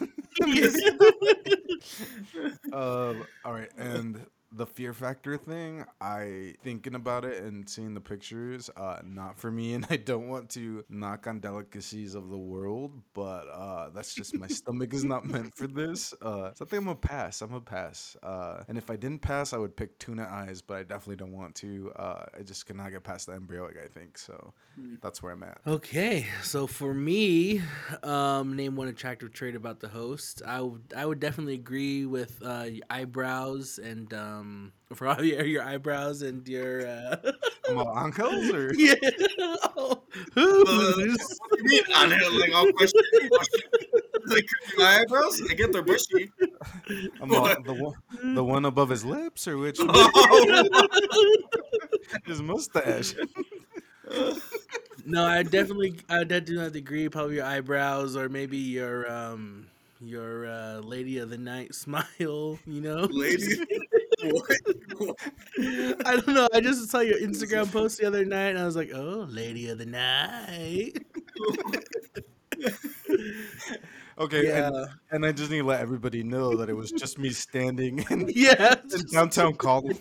um, all right, and the fear factor thing, I thinking about it and seeing the pictures, uh, not for me, [LAUGHS] and I don't want to knock on delicacies of the world, but uh, that's just my [LAUGHS] stomach is not meant for this. Uh, so I think I'm gonna pass. I'm gonna pass. Uh, and if I didn't pass, I would pick tuna eyes, but I definitely don't want to. Uh, I just cannot get past the embryoic. I think so. That's where I'm at. Okay, so for me, um, name one attractive trait about the host. I would I would definitely agree with uh, eyebrows and um, for all your your eyebrows and your uh, I'm uncles or [LAUGHS] yeah. Uh, what do you mean? On it, like I'll question. like my eyebrows, I get they're bushy. I'm all, the one, the one above his lips, or which [LAUGHS] his mustache. No, I definitely I definitely have to agree. Probably your eyebrows or maybe your um your uh, lady of the night [LAUGHS] smile. You know, Lady, what? [LAUGHS] I don't know. I just saw your Instagram post the other night, and I was like, "Oh, lady of the night." [LAUGHS] Okay, Yeah. and, and I just need to let everybody know that it was just me standing in, [LAUGHS] yeah, in downtown Caldwell.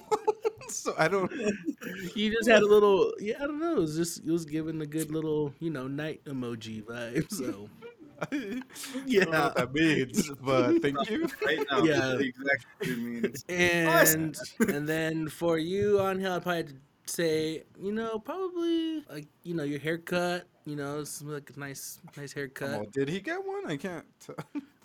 so I don't. you just had a little. Yeah, I don't know. It was just it was giving a good little you know night emoji vibe. So I don't know yeah, what that means, but thank you. Right now, Yeah. yeah, exactly it means. and and then for you Angel, I'd probably say you know probably like you know your haircut. You know, it's like a nice nice haircut. Oh, did he get one? I can't. T-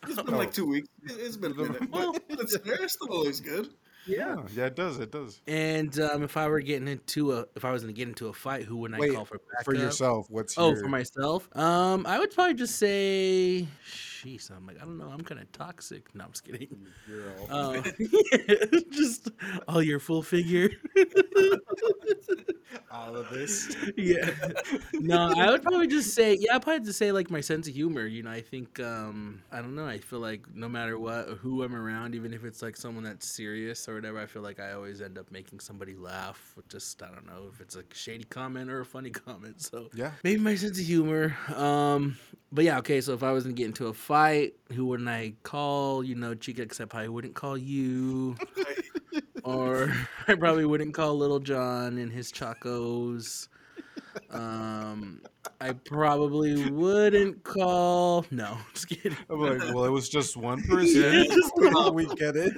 It's [LAUGHS] been like two weeks. It- It's been a minute, but [LAUGHS] it's, it still looks good. Yeah, [LAUGHS] yeah, it does. It does. And um, if I were getting into a, if I was going to get into a fight, who would I Wait, call for backup? for yourself, what's Oh, your? for myself, um, I would probably just say, "Jeez, I'm like, I don't know, I'm kind of toxic." No, I'm just kidding. You're Uh, [LAUGHS] [LAUGHS] just all your full figure. [LAUGHS] all of this. yeah. No, I would probably just say, yeah, I'd probably to say like my sense of humor. You know, I think, um, I don't know, I feel like no matter what, who I'm around, even if it's like someone that's serious or whatever, I feel like I always end up making somebody laugh. Just I don't know if it's a shady comment or a funny comment. So Yeah. maybe my sense of humor. Um, but yeah, okay. So if I was gonna get into a fight, who wouldn't I call? You know, Chica, except I wouldn't call you. [LAUGHS] or I probably wouldn't call Little John and his Chacos. Um, I probably wouldn't call. No, [LAUGHS] just kidding. I'm like, well, it was just one person. [LAUGHS] we get it.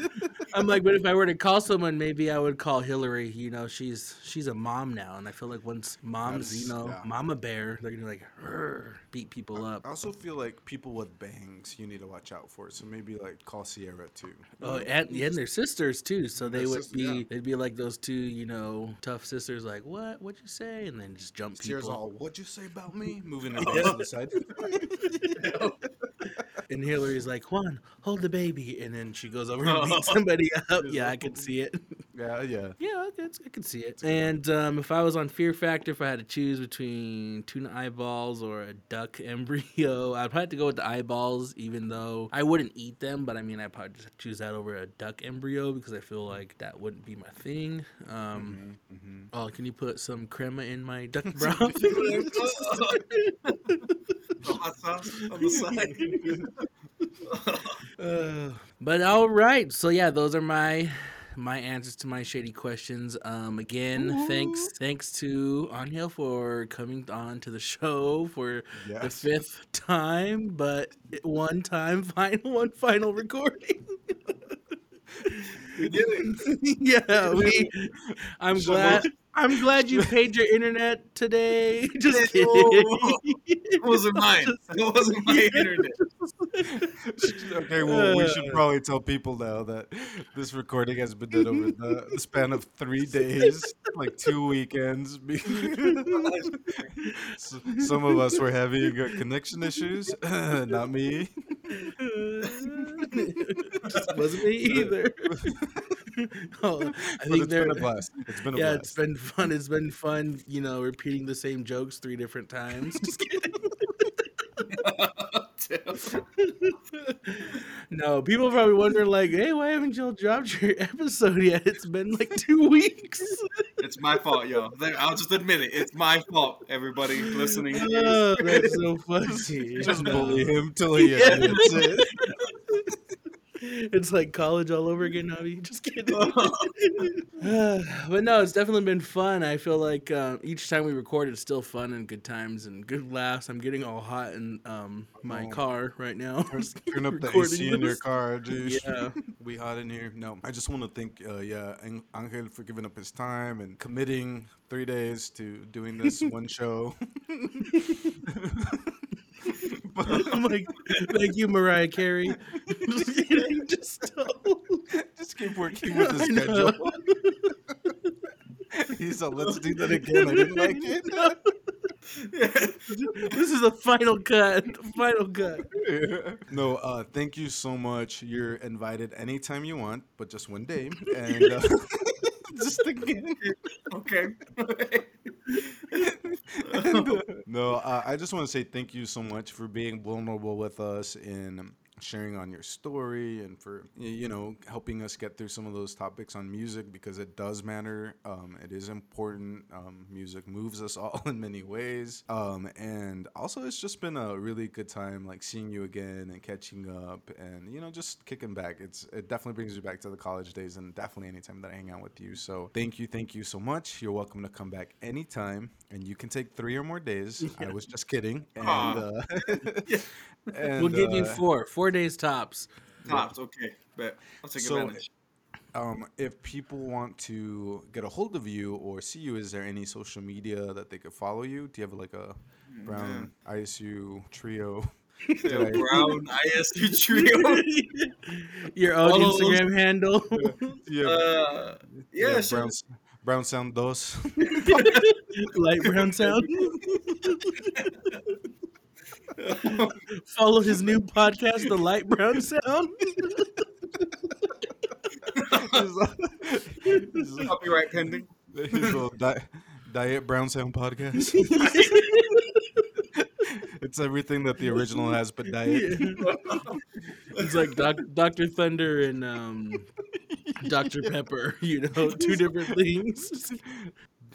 I'm like, but if I were to call someone, maybe I would call Hillary. You know, she's she's a mom now, and I feel like once moms, you know, yeah. mama bear, they're gonna be like, her. Beat people up. I also feel like people with bangs you need to watch out for. So maybe like call Sierra too. Oh, and, yeah, and they're sisters too, so they would sisters, be yeah. they'd be like those two, you know, tough sisters. Like, what? What'd you say? And then just jump Sierra's people. all, "What'd you say about me?" [LAUGHS] Moving her hands to the side. And Hillary's like, Juan, hold the baby, and then she goes over [LAUGHS] and beats somebody up. Yeah, I can see it. Yeah, yeah. Yeah, I can, see it. And um, if I was on Fear Factor, if I had to choose between tuna eyeballs or a duck [LAUGHS] embryo, I'd probably have to go with the eyeballs, even though I wouldn't eat them. But I mean, I'd probably just choose that over a duck embryo because I feel like that wouldn't be my thing. Um, Mm-hmm. Oh, can you put some crema in my duck [LAUGHS] broth? [LAUGHS] The hot sauce on the side. Uh, but all right, so yeah, those are my my answers to my shady questions. Um, again, thanks thanks to Angel for coming on to the show for the fifth time, but one time [LAUGHS] final one final recording. We did it. [LAUGHS] yeah, we. I'm So- glad. I'm glad you paid your internet today. [LAUGHS] Just kidding. It wasn't mine. [LAUGHS] It wasn't my internet. [LAUGHS] okay, well, we should Uh. probably tell people now that this recording has been done over the, span of three days, like two weekends. Some of us were having connection issues, not me. Just wasn't me either. oh, I think it's they're been a blast. It's been a yeah, blast. it's been fun. It's been fun, you know, repeating the same jokes three different times. Just kidding. [LAUGHS] no, people are probably wondering, like, hey, why haven't y'all dropped your episode yet? It's been like two [LAUGHS] weeks. It's my fault, yo. There- I'll just admit it. It's my fault, everybody listening. oh, that's so funny. Just bully him till he [LAUGHS] Yeah. admits it. It's like college all over again, Navi. [LAUGHS] Just kidding. [LAUGHS] [SIGHS] but no, it's definitely been fun. I feel like uh, each time we record, it's still fun and good times and good laughs. I'm getting all hot in um, my Oh. car right now. Turn, [LAUGHS] up the AC in your car, dude. Yeah. we hot in here. No, I just want to thank, uh, yeah, Angel for giving up his time and committing three days to doing this one show. I'm like, thank you, Mariah Carey. [LAUGHS] Just. Just just keep working with the schedule. [LAUGHS] He's like, let's do that again. I didn't like it. [LAUGHS] This is a final cut. Final cut. no, uh, thank you so much. You're invited anytime you want, but just one day. And uh, [LAUGHS] just again. okay. [LAUGHS] And, uh, no, uh, I just want to say thank you so much for being vulnerable with us and sharing on your story and for you know helping us get through some of those topics on music because it does matter. Um, it is important. Um, music moves us all [LAUGHS] in many ways. Um, and also, it's just been a really good time, like seeing you again and catching up, and you know just kicking back. It's it definitely brings you back to the college days, and definitely anytime that I hang out with you. So thank you, thank you so much. You're welcome to come back anytime, and you can take three or more days. [LAUGHS] I was just kidding. And, uh, [LAUGHS] Yeah. And, We'll give you uh, four. Four days tops. Tops. Okay. but I'll take So- advantage. Um, if people want to get a hold of you or see you, is there any social media that they could follow you? Do you have like a Brown ISU trio? [LAUGHS] [LAUGHS] Yeah, Brown ISU [LAUGHS] trio. Your own Follow us. Instagram handle. Yeah, Uh, yeah, sure. Brown, Brown Sound Dos. Light brown sound. [LAUGHS] Follow his new podcast, The Light Brown Sound. [LAUGHS] Copyright pending. His little di- Diet Brown Sound podcast. [LAUGHS] it's everything that the original has, but diet. It's like Doc, Dr. Thunder and um, Dr. Pepper, you know, two different things.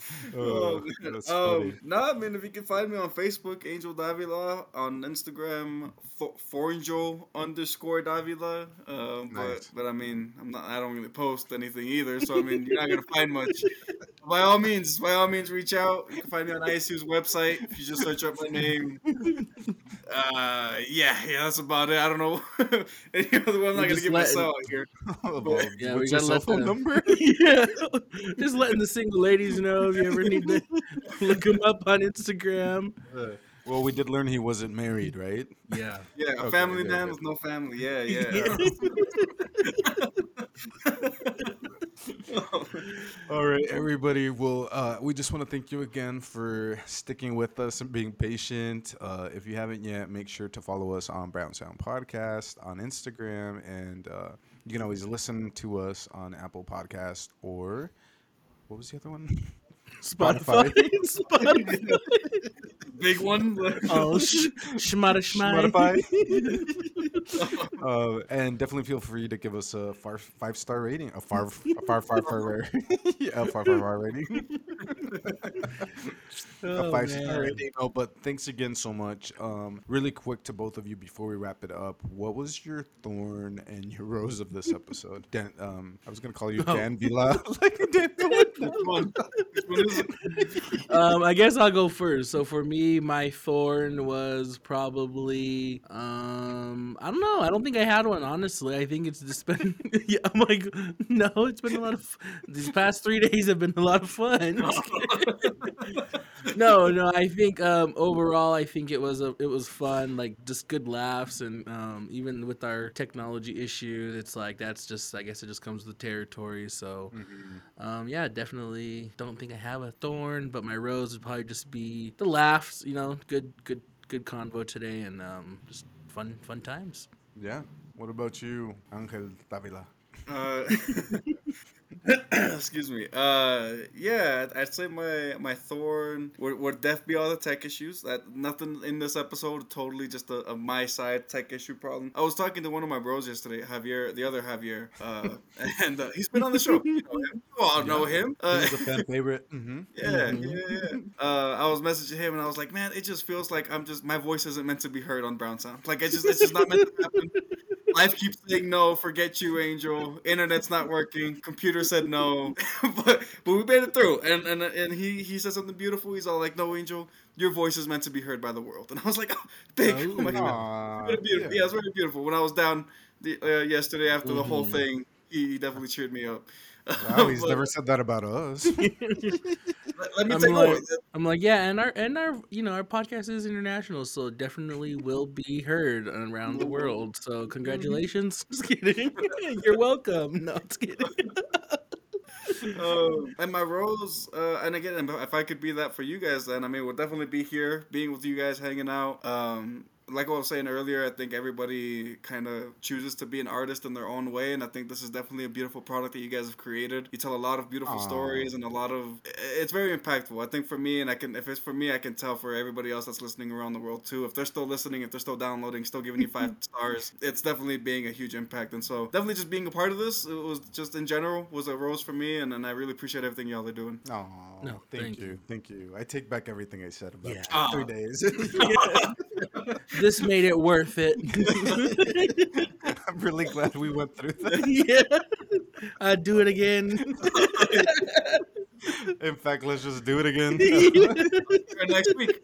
[LAUGHS] Oh, [LAUGHS] that's um, funny. no, I mean, if you can find me on Facebook, Angel Davila, on Instagram, for, Forangel underscore Davila. Um, Nice. but, but I mean, I'm not. I don't really post anything either, so I mean, you're not gonna [LAUGHS] find much. By all means, by all means, reach out. You can find me on ISU's website if you just search up my name. Uh, yeah, yeah, that's about it. I don't know [LAUGHS] any other one. I'm not gonna give let- myself out here. [LAUGHS] Well, Yeah, we what's your gotta cell phone number? [LAUGHS] yeah, just letting the single ladies know if you ever need to look him up on Instagram. Uh, Well, we did learn he wasn't married, right? Yeah. Yeah, a Okay, family man okay. with no family. Yeah, yeah. [LAUGHS] All right, everybody. Well, uh, we just want to thank you again for sticking with us and being patient. Uh, if you haven't yet, make sure to follow us on Brown Sound Podcast on Instagram, and uh, you can always listen to us on Apple Podcast or what was the other one? Spotify. [LAUGHS] Spotify. Big one. oh, sh- shmata shmai. Spotify. [LAUGHS] uh, and definitely feel free to give us a far, five star rating, a far, a far, far, far, [LAUGHS] yeah, a far, far, far rating. a Oh, five star man. rating. No, but thanks again so much. Um, really quick to both of you before we wrap it up. What was your thorn and your rose of this episode? Dan, um, I was gonna call you Oh. Dan Vila. like Dan. Which one? Which one is it? um, I guess I'll go first. So for me, my thorn was probably um, I don't know. I don't think I had one honestly. I think it's just been [LAUGHS] yeah. I'm like [LAUGHS] no, it's been a lot of these past three days have been a lot of fun. [LAUGHS] no, no. I think um, overall, I think it was a it was fun. Like just good laughs, and um, even with our technology issues, it's like that's just I guess it just comes with the territory. So um, yeah, definitely don't think I have a thorn, but my rose would probably just be the laughs. You know, good good good convo today, and um, just fun fun times. Yeah. What about you, Angel Davila? Uh, [LAUGHS] [LAUGHS] [COUGHS] excuse me. Uh, yeah, I'd- say my my thorn would, would def be all the tech issues. That nothing in this episode totally just a, a my side tech issue problem. I was talking to one of my bros yesterday, Javier, the other Javier, uh, [LAUGHS] and uh, he's been on the show. You know him. You all know him. Uh, He's a [LAUGHS] fan favorite. Mm-hmm. yeah, yeah, yeah. Uh, I was messaging him and I was like, man, it just feels like I'm just my voice isn't meant to be heard on Brown Sound. Like it's just it's just not meant to happen. Life keeps saying no. Forget you, Angel. Internet's not working. Computer said no, [LAUGHS] but but we made it through. And and and he he said something beautiful. He's all like, no, Angel, your voice is meant to be heard by the world. And I was like, [LAUGHS] oh, big. Oh my god. Beautiful. Yeah, it's very beautiful. When I was down the, uh, yesterday after the whole Mhm. thing, he definitely cheered me up. Wow, [LAUGHS] he's But never said that about us. [LAUGHS] Let, let me I'm take like- over. I'm like, yeah, and our and our you know our podcast is international, so definitely will be heard around the world. So [LAUGHS] congratulations. Just kidding. You're welcome. No, just kidding. Um, and my roles, uh, and again, if I could be that for you guys, then I mean, we'll definitely be here, being with you guys, hanging out. Um, like I was saying earlier, I think everybody kind of chooses to be an artist in their own way, and I think this is definitely a beautiful product that you guys have created. You tell a lot of beautiful Aw. stories and a lot of. It's very impactful. I think for me, and I can, if it's for me, I can tell for everybody else that's listening around the world too. If they're still listening, if they're still downloading, still giving you five [LAUGHS] stars, it's definitely being a huge impact. And so, definitely just being a part of this, it was just in general was a rose for me, and, and I really appreciate everything y'all are doing. Oh, No, thank, thank you. you. thank you. I take back everything I said about Yeah. Three ah. days. [LAUGHS] [LAUGHS] this made it worth it. I'm really glad we went through [LAUGHS] that. yeah, I'd do it again. In fact, let's just do it again. [LAUGHS] [LAUGHS] Next week.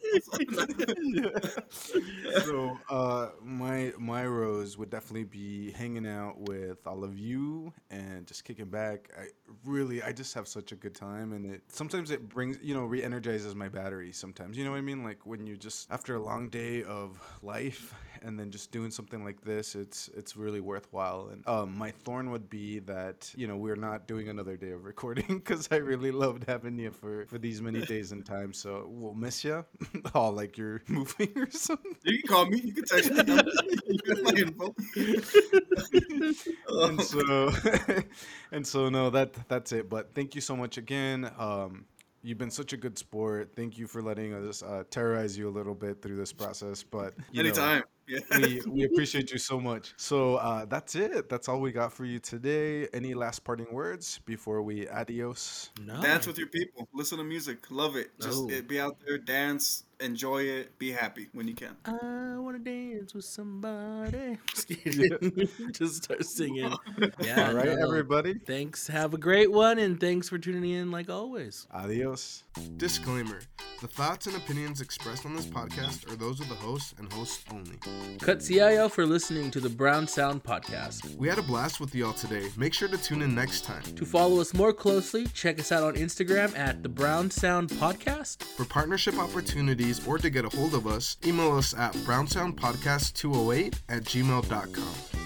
[LAUGHS] so, uh, my my rose would definitely be hanging out with all of you and just kicking back. I really, I just have such a good time, and it sometimes it brings, you know, re-energizes my battery. Sometimes, you know what I mean? Like when you just after a long day of life, and then just doing something like this, it's it's really worthwhile. And um, my thorn would be that you know we're not doing another day of recording [LAUGHS] because I really loved having you for for these many [LAUGHS] days and times. So we'll miss you. [LAUGHS] oh, like you're moving or something. You can call me. You can text me. You got my info. and so and so no that that's it but thank you so much again um you've been such a good sport thank you for letting us uh, terrorize you a little bit through this process but you know, Anytime. Yeah. we, [LAUGHS] we appreciate you so much so uh, that's it that's all we got for you today any last parting words before we adios No. Dance with your people. Listen to music. Love it. Just Oh. it, be out there, dance, enjoy it, be happy when you can. I wanna dance with somebody. [LAUGHS] Just [LAUGHS] kidding. Just start singing. Yeah. all right no. everybody Thanks. Have a great one, and thanks for tuning in like always. adios Disclaimer The thoughts and opinions expressed on this podcast are those of the host and hosts only. Cut CIL for listening to the Brown Sound Podcast. We had a blast with y'all today. Make sure to tune in next time. To follow us more closely, check us out on Instagram at the Brown Sound Podcast. For partnership opportunities or to get a hold of us, email us at brownsoundpodcast208 at gmail.com.